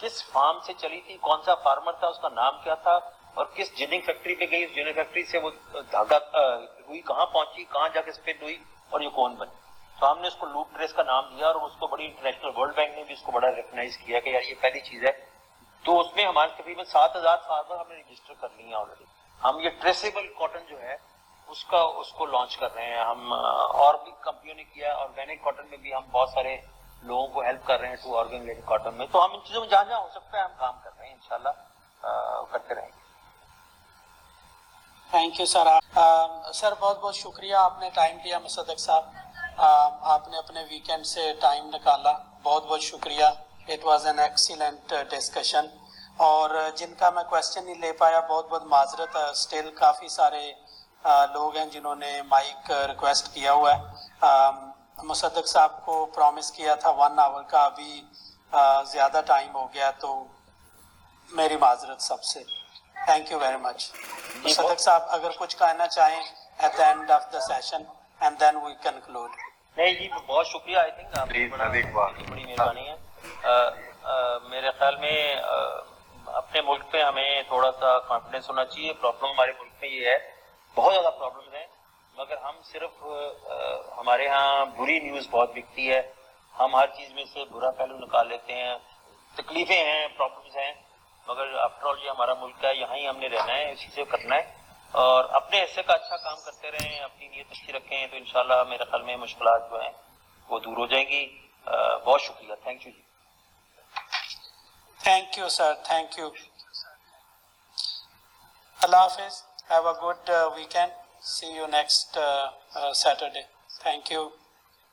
Speaker 2: کس فارم سے چلی تھی کون سا فارمر تھا اس کا نام کیا تھا اور کس جننگ فیکٹری پہ گئی اس جنگ فیکٹری سے وہ دھاگا ہوئی کہاں پہنچی کہاں جا کے اسپت ہوئی اور یہ کون بنی تو ہم نے اس کو لوپ ڈریس کا نام دیا اور اس کو بڑی انٹرنیشنل ورلڈ بینک نے بھی اس کو بڑا ریکگنائز کیا کہ یار یہ پہلی چیز ہے تو اس میں ہمارے تقریباً سات ہزار فارمر ہم نے رجسٹر کر لی ہیں آلریڈی ہم یہ ٹریسیبل کاٹن جو ہے اس کا اس کو لانچ کر رہے ہیں ہم اور بھی کمپنیوں نے کیا آرگینک کاٹن میں بھی ہم بہت سارے لوگوں کو ہیلپ کر رہے ہیں ٹو آرگینک کاٹن میں تو ہم ان چیزوں میں جہاں جہاں ہو سکتا ہے ہم کام کر رہے ہیں انشاءاللہ کرتے رہیں گے تھینک یو سر سر بہت بہت شکریہ آپ نے ٹائم دیا مصدق صاحب آپ نے اپنے ویکینڈ سے ٹائم نکالا بہت بہت شکریہ it was an excellent discussion اور جن کا میں کوسچن نہیں لے پایا بہت بہت معذرت اسٹل کافی سارے لوگ ہیں جنہوں نے مائک ریکویسٹ کیا ہوا ہے مصدق صاحب کو پرومس کیا تھا ون آور کا ابھی زیادہ ٹائم ہو گیا تو میری معذرت سب سے تھینک یو ویری مچ مصدق صاحب اگر کچھ کہنا چاہیں at the end of the session and then we conclude نہیں جی بہت شکریہ آئی تھنک آپ بڑی مہربانی ہے میرے خیال میں اپنے ملک پہ ہمیں تھوڑا سا کانفیڈنس ہونا چاہیے پرابلم ہمارے ملک میں یہ ہے بہت زیادہ پرابلم ہیں مگر ہم صرف ہمارے ہاں بری نیوز بہت بکتی ہے ہم ہر چیز میں سے برا پہلو نکال لیتے ہیں تکلیفیں ہیں پرابلمس ہیں مگر آفٹر آل یہ ہمارا ملک ہے یہاں ہی ہم نے رہنا ہے اسی سے کرنا ہے اور اپنے حصے کا اچھا کام کرتے رہیں اپنی نیت اچھی رکھیں تو انشاءاللہ میرے خیال میں مشکلات جو ہیں وہ دور ہو جائیں گی بہت شکریہ thank you G thank you sir thank you اللہ حافظ have a good weekend see you next Saturday thank you